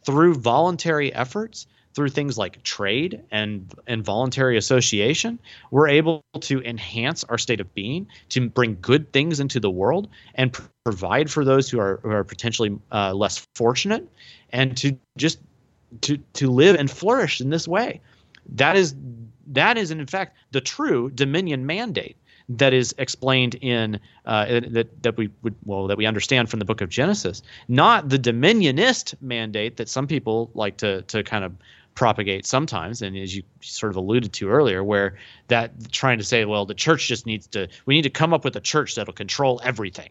through voluntary efforts, through things like trade and and voluntary association, we're able to enhance our state of being, to bring good things into the world, and pr- provide for those who are who are potentially uh, less fortunate, and to just to to live and flourish in this way. That is that is in fact the true dominion mandate that is explained in uh, that that we would well that we understand from the book of Genesis, not the dominionist mandate that some people like to to kind of propagate sometimes and as you sort of alluded to earlier where that trying to say well the church just needs to we need to come up with a church that'll control everything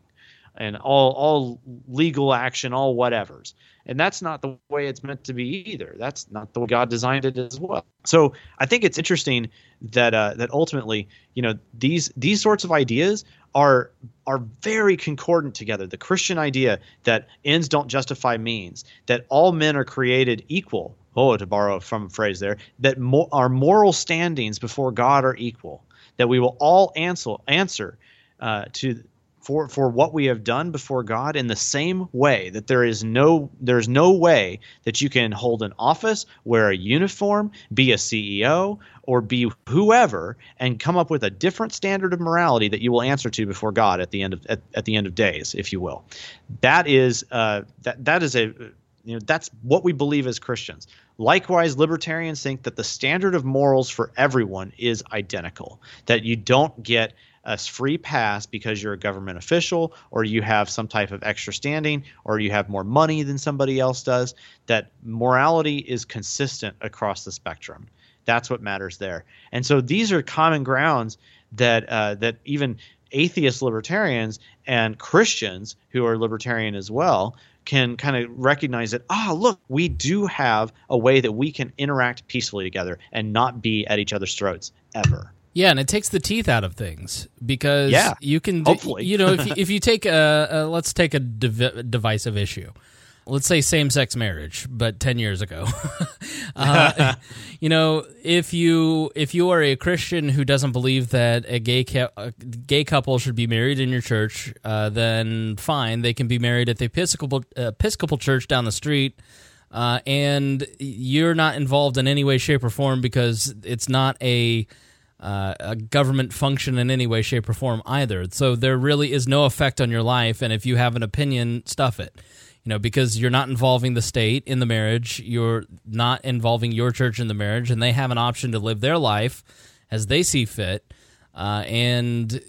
and all all legal action, all whatevers. And that's not the way it's meant to be either. That's not the way God designed it as well. So I think it's interesting that uh, that ultimately, you know, these these sorts of ideas are are very concordant together. The Christian idea that ends don't justify means, that all men are created equal. Oh, to borrow from a phrase there, that mo- our moral standings before God are equal. That we will all answer answer uh, to for for what we have done before God in the same way that there is no there's no way that you can hold an office, wear a uniform, be a CEO or be whoever and come up with a different standard of morality that you will answer to before God at the end of at, at the end of days, if you will. That is uh, that that is a you know that's what we believe as Christians. Likewise, libertarians think that the standard of morals for everyone is identical. That you don't get a free pass because you're a government official or you have some type of extra standing or you have more money than somebody else does that morality is consistent across the spectrum that's what matters there and so these are common grounds that uh, that even atheist libertarians and christians who are libertarian as well can kind of recognize that ah oh, look we do have a way that we can interact peacefully together and not be at each other's throats ever yeah, and it takes the teeth out of things because yeah, you can, hopefully. you know, if you, if you take a, a let's take a div- divisive issue, let's say same-sex marriage, but ten years ago, uh, you know, if you if you are a Christian who doesn't believe that a gay ca- a gay couple should be married in your church, uh, then fine, they can be married at the Episcopal Episcopal church down the street. Uh, and you're not involved in any way, shape, or form because it's not a uh, a government function in any way, shape, or form either. So there really is no effect on your life. And if you have an opinion, stuff it. You know, because you're not involving the state in the marriage, you're not involving your church in the marriage, and they have an option to live their life as they see fit. Uh, and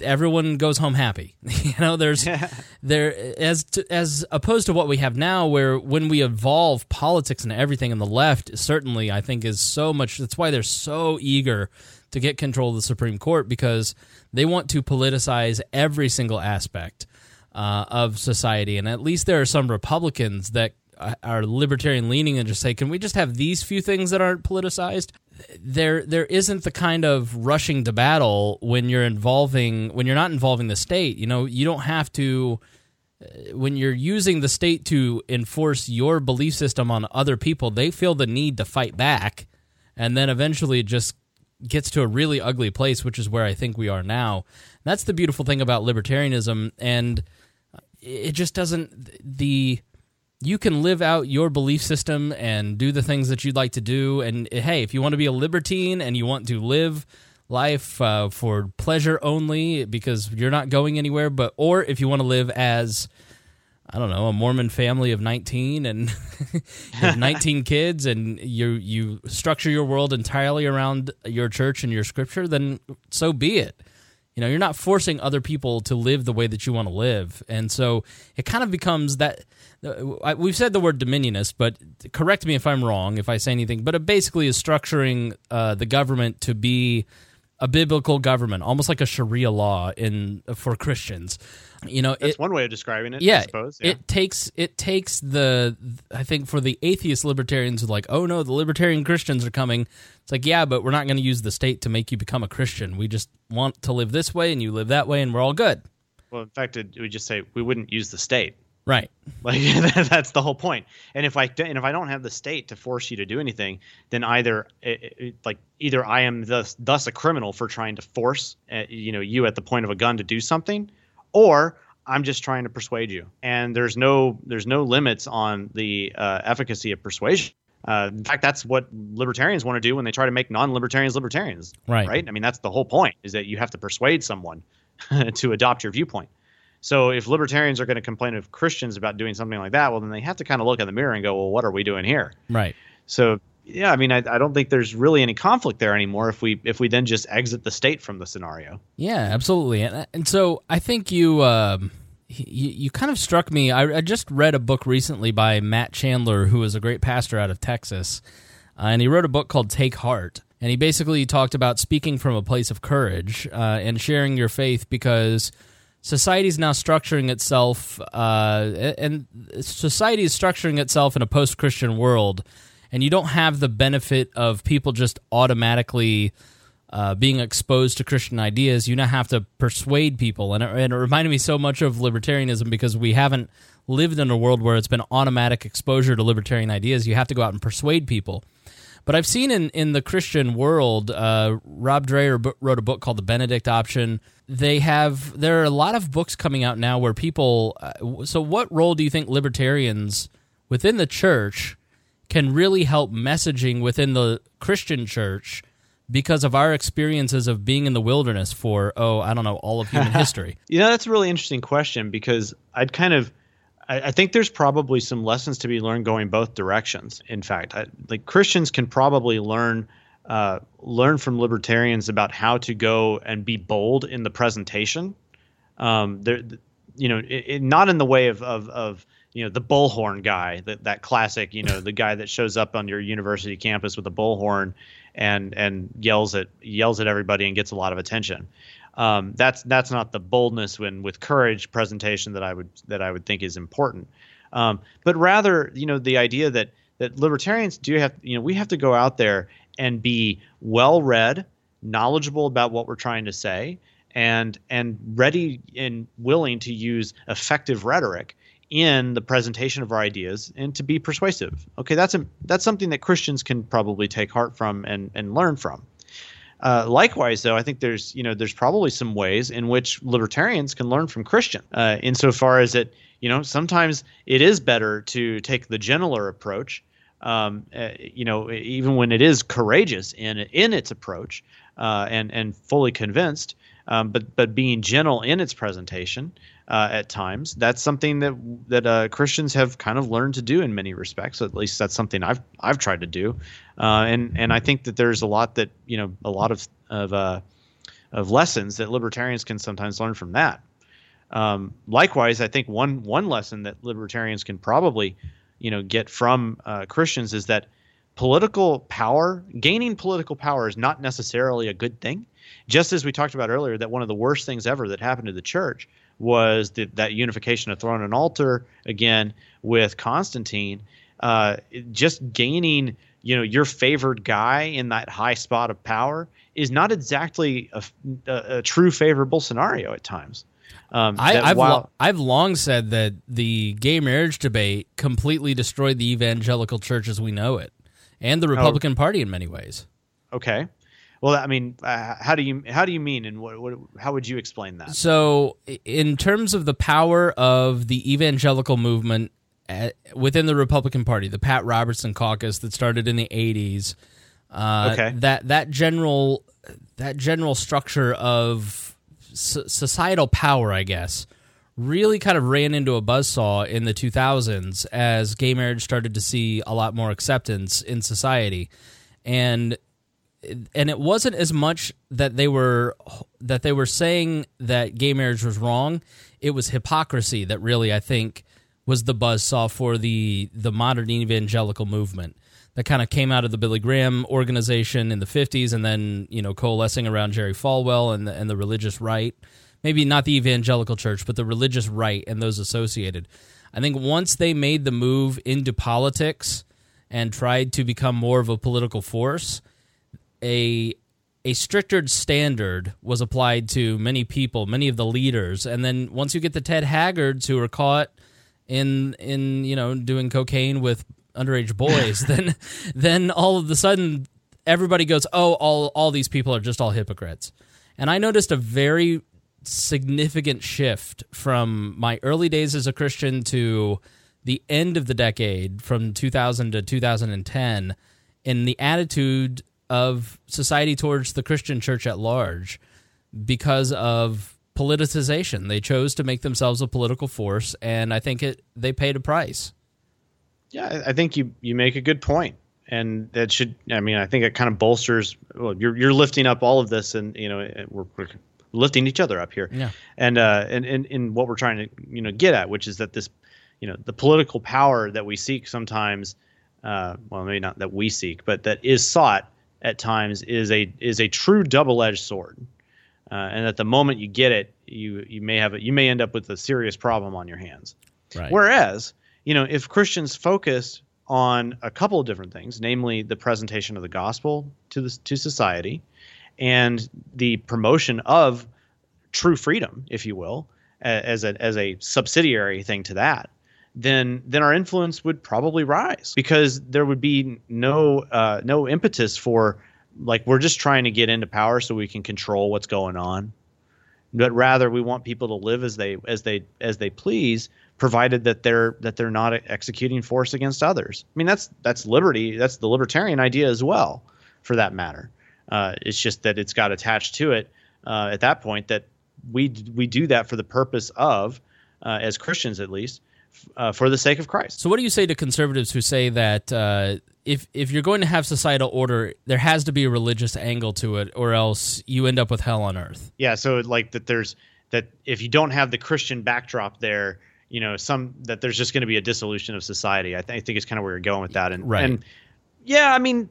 everyone goes home happy. you know, there's there as to, as opposed to what we have now, where when we evolve politics and everything, and the left certainly I think is so much. That's why they're so eager to get control of the Supreme Court because they want to politicize every single aspect uh, of society. And at least there are some Republicans that are libertarian leaning and just say, can we just have these few things that aren't politicized? There, there isn't the kind of rushing to battle when you're involving when you're not involving the state. You know, you don't have to uh, when you're using the state to enforce your belief system on other people. They feel the need to fight back, and then eventually it just gets to a really ugly place, which is where I think we are now. That's the beautiful thing about libertarianism, and it just doesn't the you can live out your belief system and do the things that you'd like to do. And hey, if you want to be a libertine and you want to live life uh, for pleasure only because you're not going anywhere, but or if you want to live as I don't know, a Mormon family of 19 and have 19 kids and you you structure your world entirely around your church and your scripture, then so be it. You know, you're not forcing other people to live the way that you want to live. And so it kind of becomes that uh, we've said the word dominionist, but correct me if I'm wrong if I say anything, but it basically is structuring uh, the government to be a biblical government, almost like a Sharia law in for Christians. You know, that's it, one way of describing it. Yeah, I suppose yeah. it takes it takes the I think for the atheist libertarians like, oh no, the libertarian Christians are coming. It's like, yeah, but we're not going to use the state to make you become a Christian. We just want to live this way, and you live that way, and we're all good. Well, in fact, it, we just say we wouldn't use the state. Right. Like that's the whole point. And if I and if I don't have the state to force you to do anything, then either it, it, like either I am thus thus a criminal for trying to force uh, you know you at the point of a gun to do something, or I'm just trying to persuade you. And there's no there's no limits on the uh, efficacy of persuasion. Uh, in fact, that's what libertarians want to do when they try to make non-libertarians libertarians. Right. Right. I mean, that's the whole point is that you have to persuade someone to adopt your viewpoint. So if libertarians are going to complain of Christians about doing something like that, well, then they have to kind of look in the mirror and go, well, what are we doing here? Right. So yeah, I mean, I, I don't think there's really any conflict there anymore if we if we then just exit the state from the scenario. Yeah, absolutely. And, and so I think you, um, you you kind of struck me. I, I, just read a book recently by Matt Chandler, who is a great pastor out of Texas, uh, and he wrote a book called Take Heart. And he basically talked about speaking from a place of courage uh, and sharing your faith because society is now structuring itself, uh, and society is structuring itself in a post-Christian world, and you don't have the benefit of people just automatically uh, being exposed to Christian ideas. You now have to persuade people, and it, and it reminded me so much of libertarianism because we haven't lived in a world where it's been automatic exposure to libertarian ideas. You have to go out and persuade people. But I've seen in, in the Christian world, uh, Rod Dreher wrote a book called The Benedict Option. They have there are a lot of books coming out now where people. Uh, so, what role do you think libertarians within the church can really help messaging within the Christian church? Because of our experiences of being in the wilderness for oh I don't know all of human history. you know that's a really interesting question because I'd kind of I, I, think there's probably some lessons to be learned going both directions. In fact, I, like Christians can probably learn uh, learn from libertarians about how to go and be bold in the presentation. Um, there, you know, it, it, not in the way of, of, of you know the bullhorn guy, that that classic, you know, the guy that shows up on your university campus with a bullhorn and and yells at yells at everybody and gets a lot of attention um, that's that's not the boldness when with courage presentation that I would that I would think is important. Um, but rather, you know, the idea that that libertarians do have, you know, we have to go out there and be well read, knowledgeable about what we're trying to say, and and ready and willing to use effective rhetoric in the presentation of our ideas and to be persuasive. Okay, that's a that's something that Christians can probably take heart from and and learn from. Uh, likewise, though, I think there's you know there's probably some ways in which libertarians can learn from Christian, uh, insofar as that you know sometimes it is better to take the gentler approach, um, uh, you know even when it is courageous in in its approach uh, and and fully convinced, um, but but being gentle in its presentation uh, at times. That's something that that uh, Christians have kind of learned to do in many respects. At least that's something I've I've tried to do, uh, and and I think that there's a lot that you know a lot of of uh, of lessons that libertarians can sometimes learn from that. Um, likewise, I think one one lesson that libertarians can probably you know get from uh, Christians is that political power, gaining political power, is not necessarily a good thing. Just as we talked about earlier, that one of the worst things ever that happened to the church was the, that unification of throne and altar again with Constantine. Uh, just gaining, you know, your favored guy in that high spot of power is not exactly a, a, a true favorable scenario at times. Um, I, have while, lo- I've long said that the gay marriage debate completely destroyed the evangelical church as we know it, and the oh. Republican oh, Party in many ways. Okay, well, I mean, uh, how do you how do you mean, and what, what how would you explain that? So, in terms of the power of the evangelical movement at, uh, within the Republican Party, the Pat Robertson caucus that started in the '80s, uh, okay. that that general that general structure of societal power, I guess, really kind of ran into a buzzsaw in the 2000s as gay marriage started to see a lot more acceptance in society, and and it wasn't as much that they were that they were saying that gay marriage was wrong. It was hypocrisy that really I think was the buzz saw for the the modern evangelical movement that kind of came out of the Billy Graham organization in the 50s and then, you know, coalescing around Jerry Falwell and the, and the religious right. Maybe not the evangelical church, but the religious right and those associated. I think once they made the move into politics and tried to become more of a political force, a a stricter standard was applied to many people, many of the leaders, and then once you get the Ted Haggards who are caught in in you know doing cocaine with underage boys, then then all of a sudden everybody goes, oh, all all these people are just all hypocrites, and I noticed a very significant shift from my early days as a Christian to the end of the decade, from 2000 to 2010, in the attitude of society towards the Christian church at large because of politicization. They chose to make themselves a political force, and I think it they paid a price. Yeah, I think you you make a good point, and that should. I mean, I think it kind of bolsters. Well, you're you're lifting up all of this, and you know we're, we're lifting each other up here. Yeah. And uh, and and in what we're trying to you know get at, which is that this, you know, the political power that we seek sometimes. Uh, well, maybe not that we seek, but that is sought at times is a is a true double edged sword. uh, and at the moment you get it, you you may have a, you may end up with a serious problem on your hands. Right. Whereas, you know, if Christians focus on a couple of different things, namely the presentation of the gospel to the to society, and the promotion of true freedom, if you will, as a as a subsidiary thing to that, then then our influence would probably rise because there would be no uh, no impetus for like we're just trying to get into power so we can control what's going on. But rather we want people to live as they as they as they please provided that they're that they're not executing force against others. I mean that's that's liberty. That's the libertarian idea as well for that matter. Uh, it's just that it's got attached to it uh, at that point that we we do that for the purpose of uh, as christians at least uh, for the sake of christ so what do you say to conservatives who say that uh, if if you're going to have societal order, there has to be a religious angle to it, or else you end up with hell on earth. Yeah, so like that there's that if you don't have the Christian backdrop there, you know, some that there's just going to be a dissolution of society. I, th- I think it's kind of where you're going with that, and right. and yeah, I mean,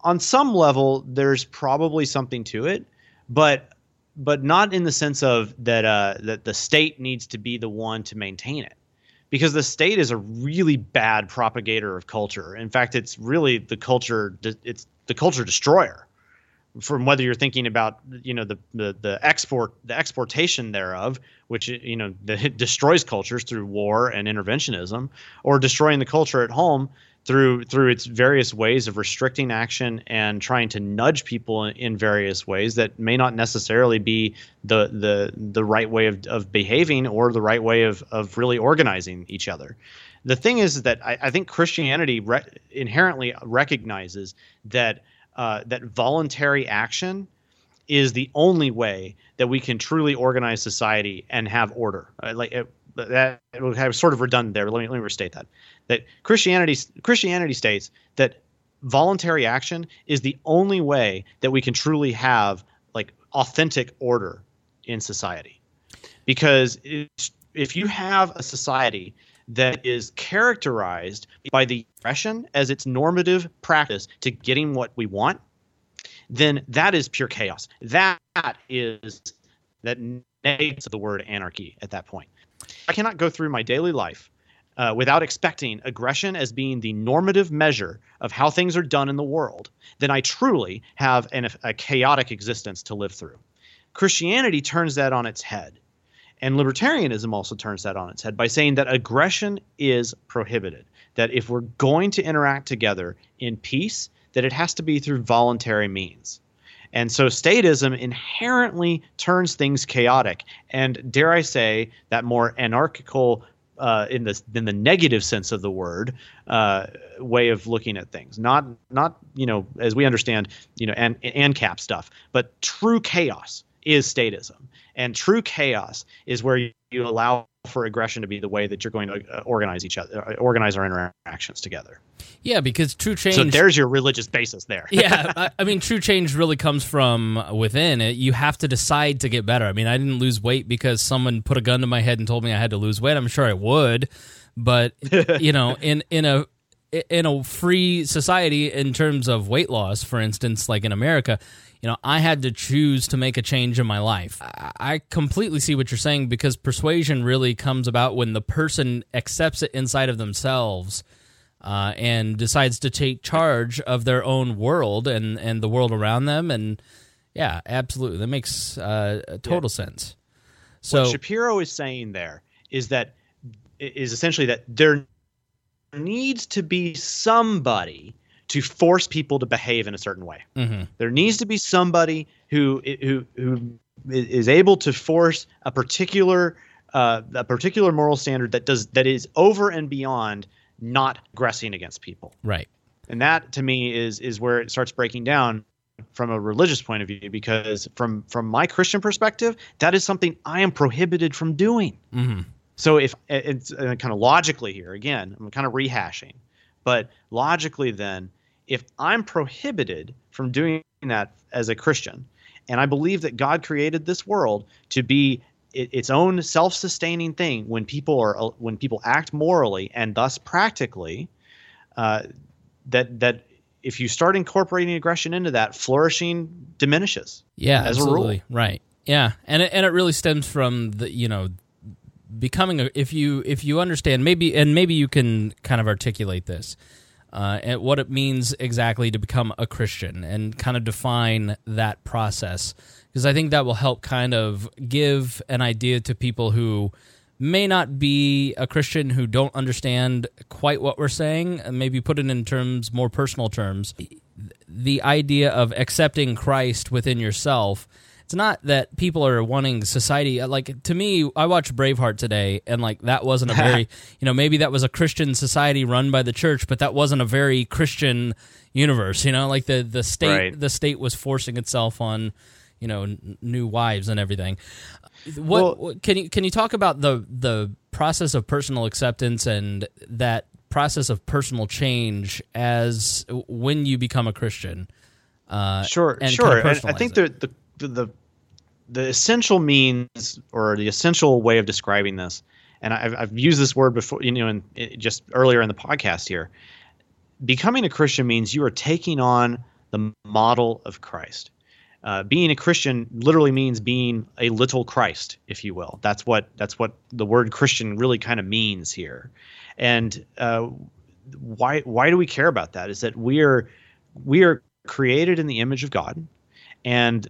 on some level, there's probably something to it, but but not in the sense of that uh, that the state needs to be the one to maintain it because the state is a really bad propagator of culture. In fact, it's really the culture it's the culture destroyer. From whether you're thinking about you know the the, the export the exportation thereof, which you know that destroys cultures through war and interventionism, or destroying the culture at home through through its various ways of restricting action and trying to nudge people in, in, various ways that may not necessarily be the the the right way of, of behaving or the right way of of really organizing each other. The thing is that I, I think Christianity re- inherently recognizes that uh, that voluntary action is the only way that we can truly organize society and have order. Uh, like it, that was sort of redundant there. Let me let me restate that that Christianity Christianity states that voluntary action is the only way that we can truly have like authentic order in society. Because if you have a society that is characterized by the aggression as its normative practice to getting what we want, then that is pure chaos. That is that negates the word anarchy at that point. I cannot go through my daily life uh, without expecting aggression as being the normative measure of how things are done in the world, then I truly have an, a chaotic existence to live through. Christianity turns that on its head. And libertarianism also turns that on its head by saying that aggression is prohibited. That if we're going to interact together in peace, that it has to be through voluntary means. And so statism inherently turns things chaotic. And dare I say, that more anarchical uh, in the in the negative sense of the word uh, way of looking at things. Not not you know as we understand you know and and cap stuff, but true chaos is statism, and true chaos is where you, you allow for aggression to be the way that you're going to uh, organize each other, uh, organize our interactions together. Yeah, because true change. So there's your religious basis there. yeah, I, I, mean, true change really comes from within. It, you have to decide to get better. I mean, I didn't lose weight because someone put a gun to my head and told me I had to lose weight. I'm sure I would, but you know, in in a in a free society, in terms of weight loss, for instance, like in America, you know, I had to choose to make a change in my life. I completely see what you're saying because persuasion really comes about when the person accepts it inside of themselves uh, and decides to take charge of their own world and, and the world around them. And yeah, absolutely. That makes uh, total yeah. sense. So what Shapiro is saying there is that is essentially that there needs to be somebody to force people to behave in a certain way. Mm-hmm. There needs to be somebody who who who is able to force a particular uh, a particular moral standard that does that is over and beyond not aggressing against people. Right. And that to me is is where it starts breaking down from a religious point of view because from from my Christian perspective, that is something I am prohibited from doing. Mm-hmm. So if it's uh, kind of logically here again, I'm kind of rehashing, but logically then, if I'm prohibited from doing that as a Christian, and I believe that God created this world to be its own self-sustaining thing when people are uh, when people act morally and thus practically uh, that that if you start incorporating aggression into that, flourishing diminishes. Yeah, as absolutely. a rule. Right. Yeah, and it, and it really stems from the you know becoming a if you if you understand maybe and maybe you can kind of articulate this uh, and what it means exactly to become a Christian and kind of define that process. Because I think that will help kind of give an idea to people who may not be a Christian who don't understand quite what we're saying and maybe put it in terms more personal terms. The idea of accepting Christ within yourself it's not that people are wanting society like to me i watched braveheart today and like that wasn't a very you know maybe that was a christian society run by the church but that wasn't a very christian universe you know like the the state Right. the state was forcing itself on you know n- new wives and everything what, Well- what can you can you talk about the the process of personal acceptance and that process of personal change as when you become a christian uh Sure, sure. kind of And I think the, the the the essential means or the essential way of describing this, and I've, I've used this word before, you know, in, just earlier in the podcast here. Becoming a Christian means you are taking on the model of Christ. Uh, being a Christian literally means being a little Christ, if you will. That's what that's what the word Christian really kind of means here. And uh, why why do we care about that? Is that we are we are created in the image of God, and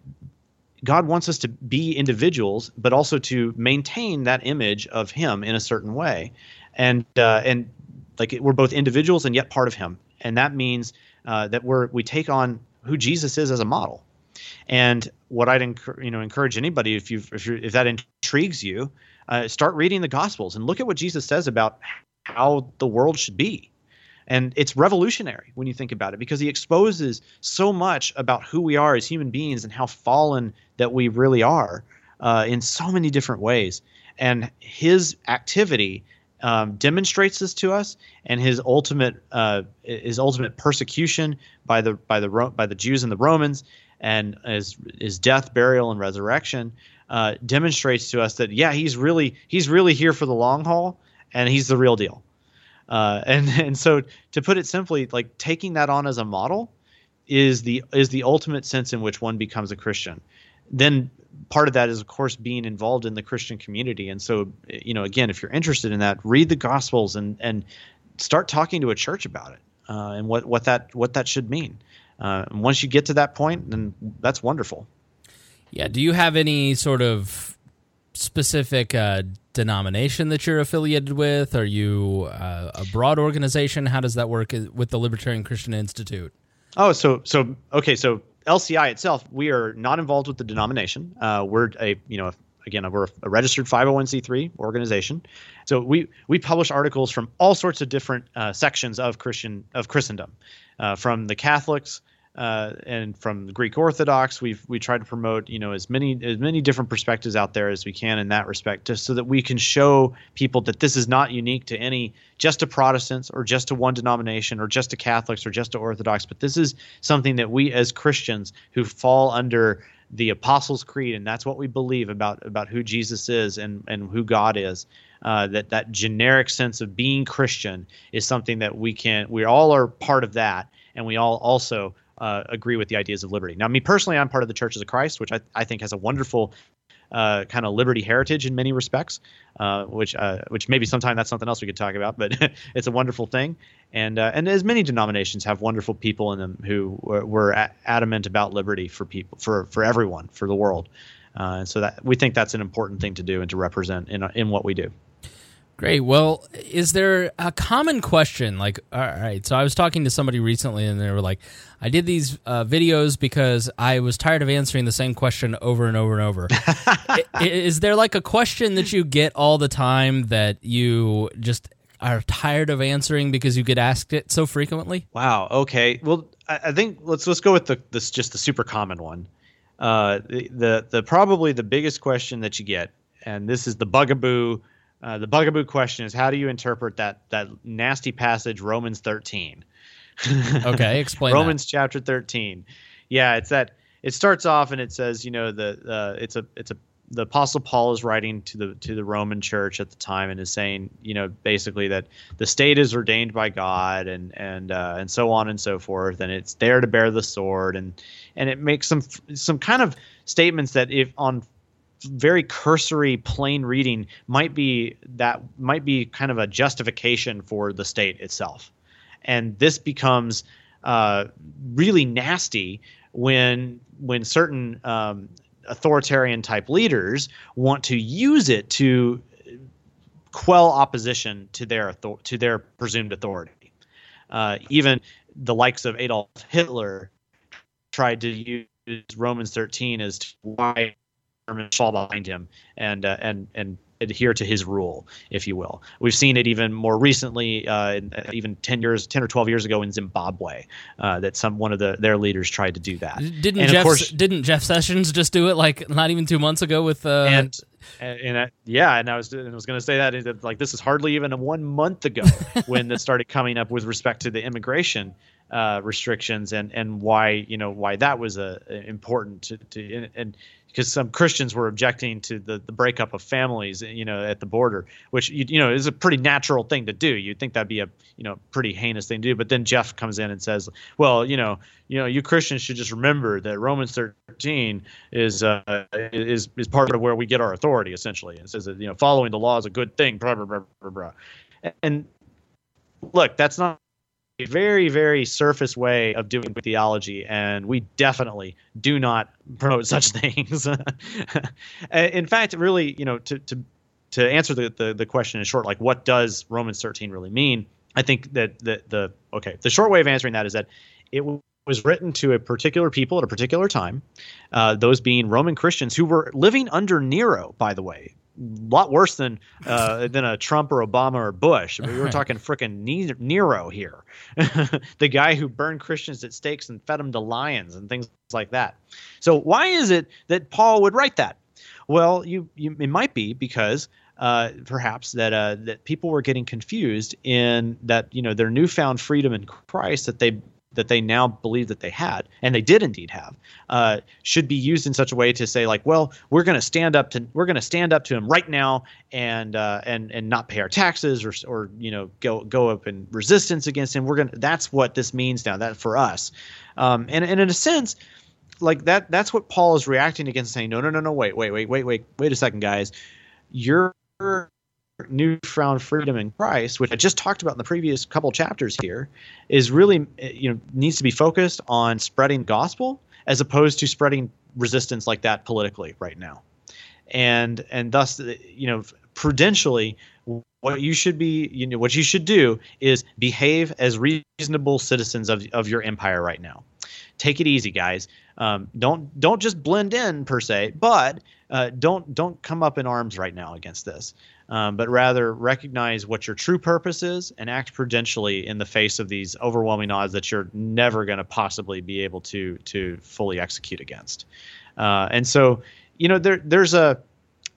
God wants us to be individuals, but also to maintain that image of Him in a certain way, and uh, and like we're both individuals and yet part of Him, and that means uh, that we're we take on who Jesus is as a model. And what I'd encour- you know encourage anybody if you if if that intrigues you, uh, start reading the Gospels and look at what Jesus says about how the world should be. And it's revolutionary when you think about it because he exposes so much about who we are as human beings and how fallen that we really are uh, in so many different ways. And his activity um, demonstrates this to us, and his ultimate uh, his ultimate persecution by the by the Ro- by the Jews and the Romans, and his his death, burial, and resurrection uh, demonstrates to us that yeah, he's really he's really here for the long haul, and he's the real deal. Uh, and and so to put it simply, like taking that on as a model is the is the ultimate sense in which one becomes a Christian. Then part of that is of course being involved in the Christian community. And so you know again, if you're interested in that, read the Gospels and and start talking to a church about it uh, and what what that what that should mean. Uh, and once you get to that point, then that's wonderful. Yeah. Do you have any sort of specific uh, denomination that you're affiliated with? Are you uh, a broad organization? How does that work with the Libertarian Christian Institute? Oh, so so okay, so LCI itself, we are not involved with the denomination. Uh, we're a you know again we're a registered 501c3 organization. So we we publish articles from all sorts of different uh, sections of Christian of Christendom, uh, from the Catholics. Uh, and from Greek Orthodox, we've we try to promote you know as many as many different perspectives out there as we can in that respect, just so that we can show people that this is not unique to any just to Protestants or just to one denomination or just to Catholics or just to Orthodox, but this is something that we as Christians who fall under the Apostles' Creed, and that's what we believe about about who Jesus is and and who God is. Uh, that that generic sense of being Christian is something that we can we all are part of that, and we all also uh, agree with the ideas of liberty. Now, me personally, I'm part of the Churches of Christ, which I, I think has a wonderful uh, kind of liberty heritage in many respects, uh, which uh, which maybe sometime that's something else we could talk about, but it's a wonderful thing. And uh, and as many denominations have wonderful people in them who were, were adamant about liberty for people, for for everyone, for the world. Uh, and so that we think that's an important thing to do and to represent in in what we do. Great. Well, is there a common question? Like, all right, so I was talking to somebody recently, and they were like, "I did these uh, videos because I was tired of answering the same question over and over and over." Is there like a question that you get all the time that you just are tired of answering because you get asked it so frequently? Wow. Okay. Well, I, I think let's let's go with the this just the super common one. Uh, the, the the probably the biggest question that you get, and this is the bugaboo. Uh, the bugaboo question is how do you interpret that that nasty passage Romans thirteen? Okay, explain that. Romans chapter thirteen. Yeah, it's that. It starts off and it says, you know, the uh, it's a it's a the apostle paul is writing to the to the roman church at the time and is saying you know basically that the state is ordained by god and and uh, and so on and so forth and it's there to bear the sword and and it makes some some kind of statements that if on very cursory plain reading might be that might be kind of a justification for the state itself and this becomes uh, really nasty when when certain um, authoritarian type leaders want to use it to quell opposition to their author- to their presumed authority. Uh, even the likes of Adolf Hitler tried to use Romans 13 as to why fall behind him and uh, and and adhere to his rule, if you will. We've seen it even more recently, uh, even ten years, ten or twelve years ago in Zimbabwe, uh, that some one of the their leaders tried to do that. Didn't and Jeff course, didn't Jeff Sessions just do it like not even two months ago with uh, and and, and uh, yeah, and I was and I was going to say that like this is hardly even a one month ago when this started coming up with respect to the immigration uh, restrictions and and why you know why that was a, a important to, to and because some Christians were objecting to the, the breakup of families, you know, at the border, which you, you know is a pretty natural thing to do. You'd think that'd be a you know pretty heinous thing to do, but then Jeff comes in and says, well, you know, you know, you Christians should just remember that Romans 13 is uh, is is part of where we get our authority essentially. It says that you know following the law is a good thing. Blah blah blah blah blah. And look, that's not very very surface way of doing theology and we definitely do not promote such things. In fact really you know to to to answer the, the, the question in short like what does romans 13 really mean? I think that the the okay the short way of answering that is that it was written to a particular people at a particular time uh, those being roman christians who were living under nero by the way lot worse than uh, than a Trump or Obama or Bush. I mean, we were talking fricking Nero here, the guy who burned Christians at stakes and fed them to lions and things like that. So why is it that Paul would write that? Well, you, you it might be because uh, perhaps that uh, that people were getting confused in that you know their newfound freedom in Christ that they that they now believe that they had, and they did indeed have, uh, should be used in such a way to say like, well, we're going to stand up to we're going to stand up to him right now and uh, and and not pay our taxes or or you know go go up in resistance against him. We're gonna that's what this means now. That for us, um, and and in a sense, like that that's what Paul is reacting against, saying, no, no, no, no, wait, wait, wait, wait, wait, wait a second, guys, you're newfound freedom in Christ, which I just talked about in the previous couple chapters here, is really you know needs to be focused on spreading gospel as opposed to spreading resistance like that politically right now. And and thus you know prudentially what you should be you know what you should do is behave as reasonable citizens of, of your empire right now. Take it easy guys. Um, don't don't just blend in per se but uh, don't don't come up in arms right now against this um, but rather recognize what your true purpose is and act prudentially in the face of these overwhelming odds that you're never going to possibly be able to to fully execute against. Uh, and so, you know, there there's a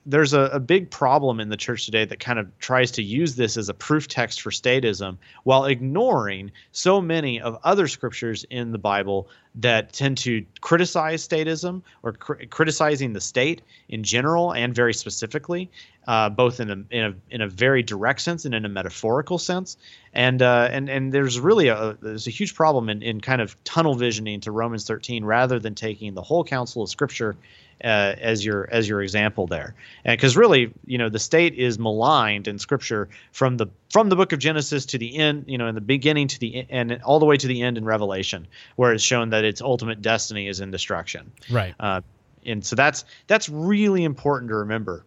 there's a, a, big problem in the church today that kind of tries to use this as a proof text for statism while ignoring so many of other scriptures in the Bible that tend to criticize statism or cr- criticizing the state in general and very specifically, uh, both in a, in a in a very direct sense and in a metaphorical sense. And uh, and and there's really a there's a huge problem in, in kind of tunnel visioning to Romans 13 rather than taking the whole counsel of Scripture uh, as your as your example there, and because really, you know, the state is maligned in Scripture from the from the book of Genesis to the end, you know, in the beginning to the end and all the way to the end in Revelation, where it's shown that its ultimate destiny is in destruction. Right. Uh, and so that's that's really important to remember.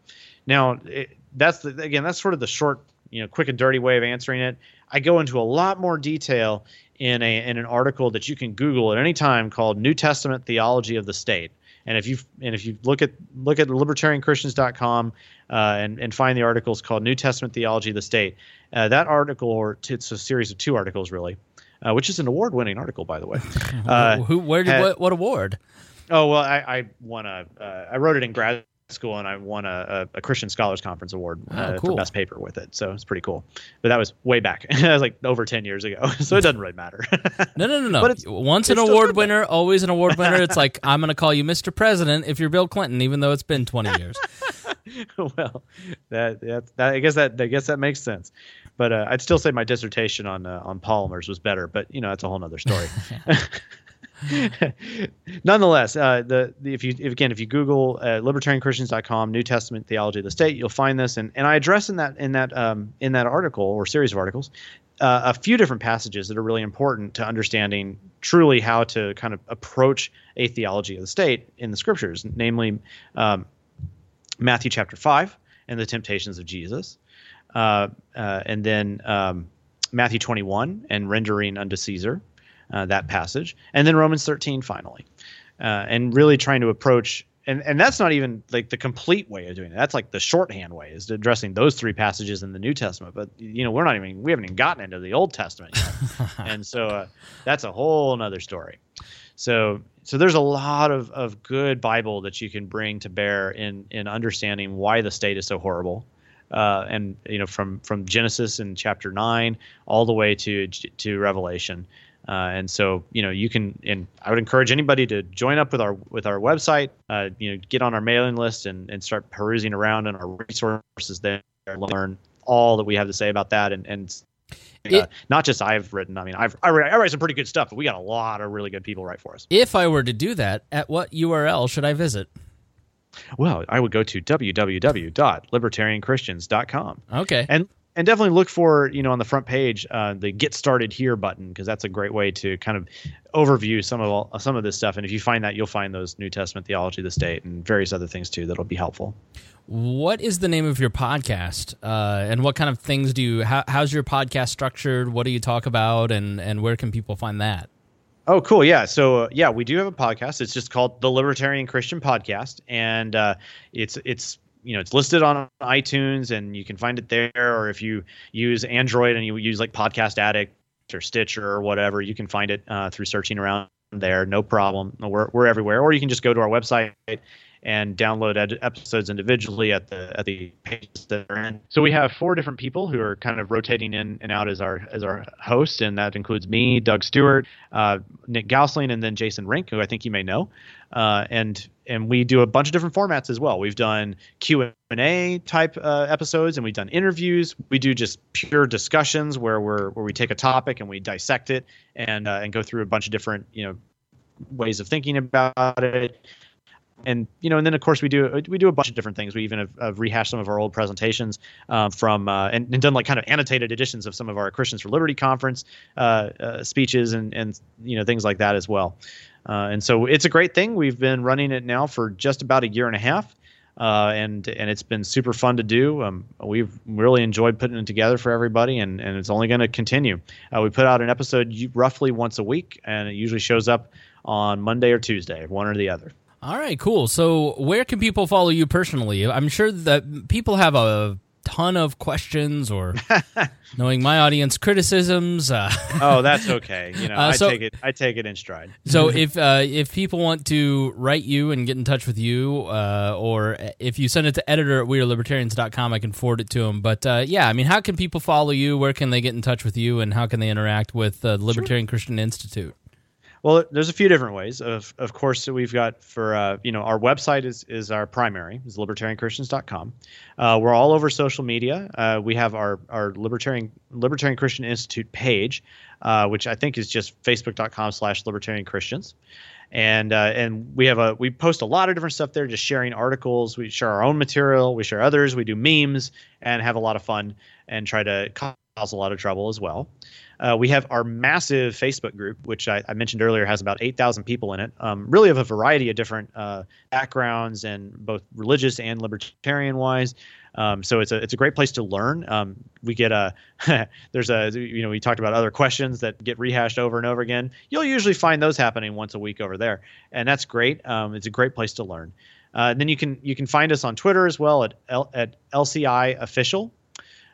Now, it, that's the, again, that's sort of the short, you know, quick and dirty way of answering it. I go into a lot more detail in a in an article that you can Google at any time called New Testament Theology of the State. And if you and if you look at look at libertarianchristians.com uh, and and find the articles called New Testament Theology of the State, uh, that article or it's a series of two articles really, uh, which is an award-winning article by the way. Uh, Who? Where did had, what, what award? Oh well, I, I won a uh, I wrote it in grad school and I won a, a, a Christian Scholars Conference award Oh, uh, cool. for best paper with it. So it's pretty cool. But that was way back. that was like over 10 years ago. so it doesn't really matter. No, no, no, no. But it's- Once an it's award winner, always an award winner. It's like I'm going to call you Mr. President if you're Bill Clinton, even though it's been 20 years. well, that, that, that I guess that I guess that makes sense. But uh, I'd still say my dissertation on uh, on polymers was better. But you know, that's a whole nother story. Nonetheless, uh, the, the if you if, again if you Google uh, libertarianchristians.com New Testament theology of the state, you'll find this, and, and I address in that in that um, in that article or series of articles uh, a few different passages that are really important to understanding truly how to kind of approach a theology of the state in the scriptures, namely um, Matthew chapter five and the temptations of Jesus, uh, uh, and then um, Matthew twenty one and rendering unto Caesar uh, that passage, and then Romans 13 finally, uh, and really trying to approach. And, and that's not even like the complete way of doing it. That's like the shorthand way is addressing those three passages in the New Testament. But you know, we're not even we haven't even gotten into the Old Testament yet, and so uh, that's a whole nother story. So so there's a lot of, of good Bible that you can bring to bear in in understanding why the state is so horrible, uh, and you know from from Genesis in chapter nine all the way to to Revelation. Uh, and so you know you can and I would encourage anybody to join up with our with our website. Uh, you know, get on our mailing list and, and start perusing around in our resources there. Learn all that we have to say about that and and. Uh, It- not just I've written. I mean, I've I write, I write some pretty good stuff, but we got a lot of really good people write for us. If I were to do that, at what URL should I visit? Well, I would go to www.libertarianchristians.com Okay. and and definitely look for you know on the front page uh, the get started here button because that's a great way to kind of overview some of all, some of this stuff. And if you find that, you'll find those New Testament theology of the state and various other things too that'll be helpful. What is the name of your podcast? Uh, and what kind of things do you, how, how's your podcast structured? What do you talk about? And, and where can people find that? Oh, cool. Yeah. So, uh, yeah, we do have a podcast. It's just called the Libertarian Christian Podcast, and uh, it's it's you know it's listed on iTunes, and you can find it there. Or if you use Android and you use like Podcast Addict or Stitcher or whatever, you can find it uh, through searching around there. No problem. We're we're everywhere. Or you can just go to our website and download ed- episodes individually at the at the pages that are in. So we have four different people who are kind of rotating in and out as our as our hosts, and that includes me, Doug Stewart, uh, Nick Gausling, and then Jason Rink, who I think you may know. Uh, and and we do a bunch of different formats as well. We've done Q and A type uh, episodes, and we've done interviews. We do just pure discussions where we're where we take a topic and we dissect it and uh, and go through a bunch of different you know ways of thinking about it and you know, and then of course we do we do a bunch of different things. We even have, have rehashed some of our old presentations uh, from uh, and, and done like kind of annotated editions of some of our Christians for Liberty conference uh, uh, speeches and and you know things like that as well. Uh, and so it's a great thing. We've been running it now for just about a year and a half. Uh, and and it's been super fun to do. Um, we've really enjoyed putting it together for everybody, and, and it's only going to continue. Uh, we put out an episode roughly once a week, and it usually shows up on Monday or Tuesday, one or the other. All right, cool. So, where can people follow you personally? I'm sure that people have a ton of questions or knowing my audience criticisms. Uh, Oh, that's okay. You know, Uh, I take it. I take it in stride. so if uh, if people want to write you and get in touch with you, uh, or if you send it to editor at wearelibertarians.com, I can forward it to them. But uh, yeah, I mean, how can people follow you? Where can they get in touch with you? And how can they interact with uh, the Libertarian Christian Institute? Well, there's a few different ways. Of of course, we've got for uh, you know our website is is our primary is libertarianchristians.com. Uh, we're all over social media. Uh, we have our our libertarian Libertarian Christian Institute page, uh, which I think is just facebook.com/slash libertarian Christians. And uh, and we have a we post a lot of different stuff there, just sharing articles. We share our own material, we share others, we do memes, and have a lot of fun and try to a lot of trouble as well. Uh, we have our massive Facebook group, which I, I mentioned earlier has about 8,000 people in it, um, really of a variety of different uh, backgrounds and both religious and libertarian wise. Um, so it's a it's a great place to learn. Um, we get a there's a you know we talked about other questions that get rehashed over and over again. You'll usually find those happening once a week over there, and that's great. Um, it's a great place to learn. Uh, then you can you can find us on Twitter as well at L, at LCI official.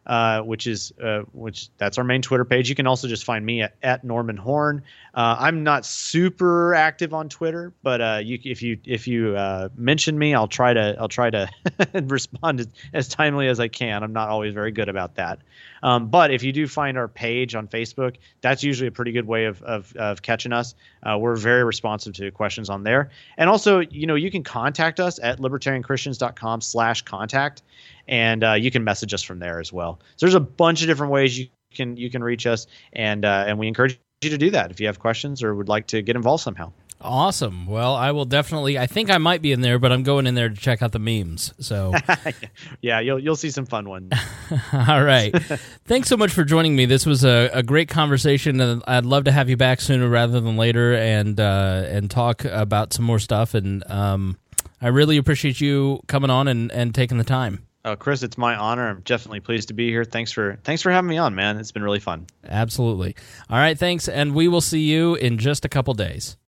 Uh, which is uh, which that's our main Twitter page. You can also just find me at, at Norman Horn. Uh, I'm not super active on Twitter, but uh, you, if you if you uh, mention me, I'll try to I'll try to respond as, as, timely as I can. I'm not always very good about that, um, but if you do find our page on Facebook, that's usually a pretty good way of of, of catching us. Uh, we're very responsive to questions on there, and also you know you can contact us at libertarianchristians.com/contact and uh, you can message us from there as well. So there's a bunch of different ways you can you can reach us, and uh, and we encourage you to do that if you have questions or would like to get involved somehow. Awesome. Well, I will definitely. I think I might be in there, but I'm going in there to check out the memes. So, yeah, you'll you'll see some fun ones. All right. Thanks so much for joining me. This was a, a great conversation, and I'd love to have you back sooner rather than later, and uh, and talk about some more stuff. And um, I really appreciate you coming on and, and taking the time. Uh, Chris, it's my honor. I'm definitely pleased to be here. Thanks for thanks for having me on, man. It's been really fun. Absolutely. All right, thanks, and we will see you in just a couple days.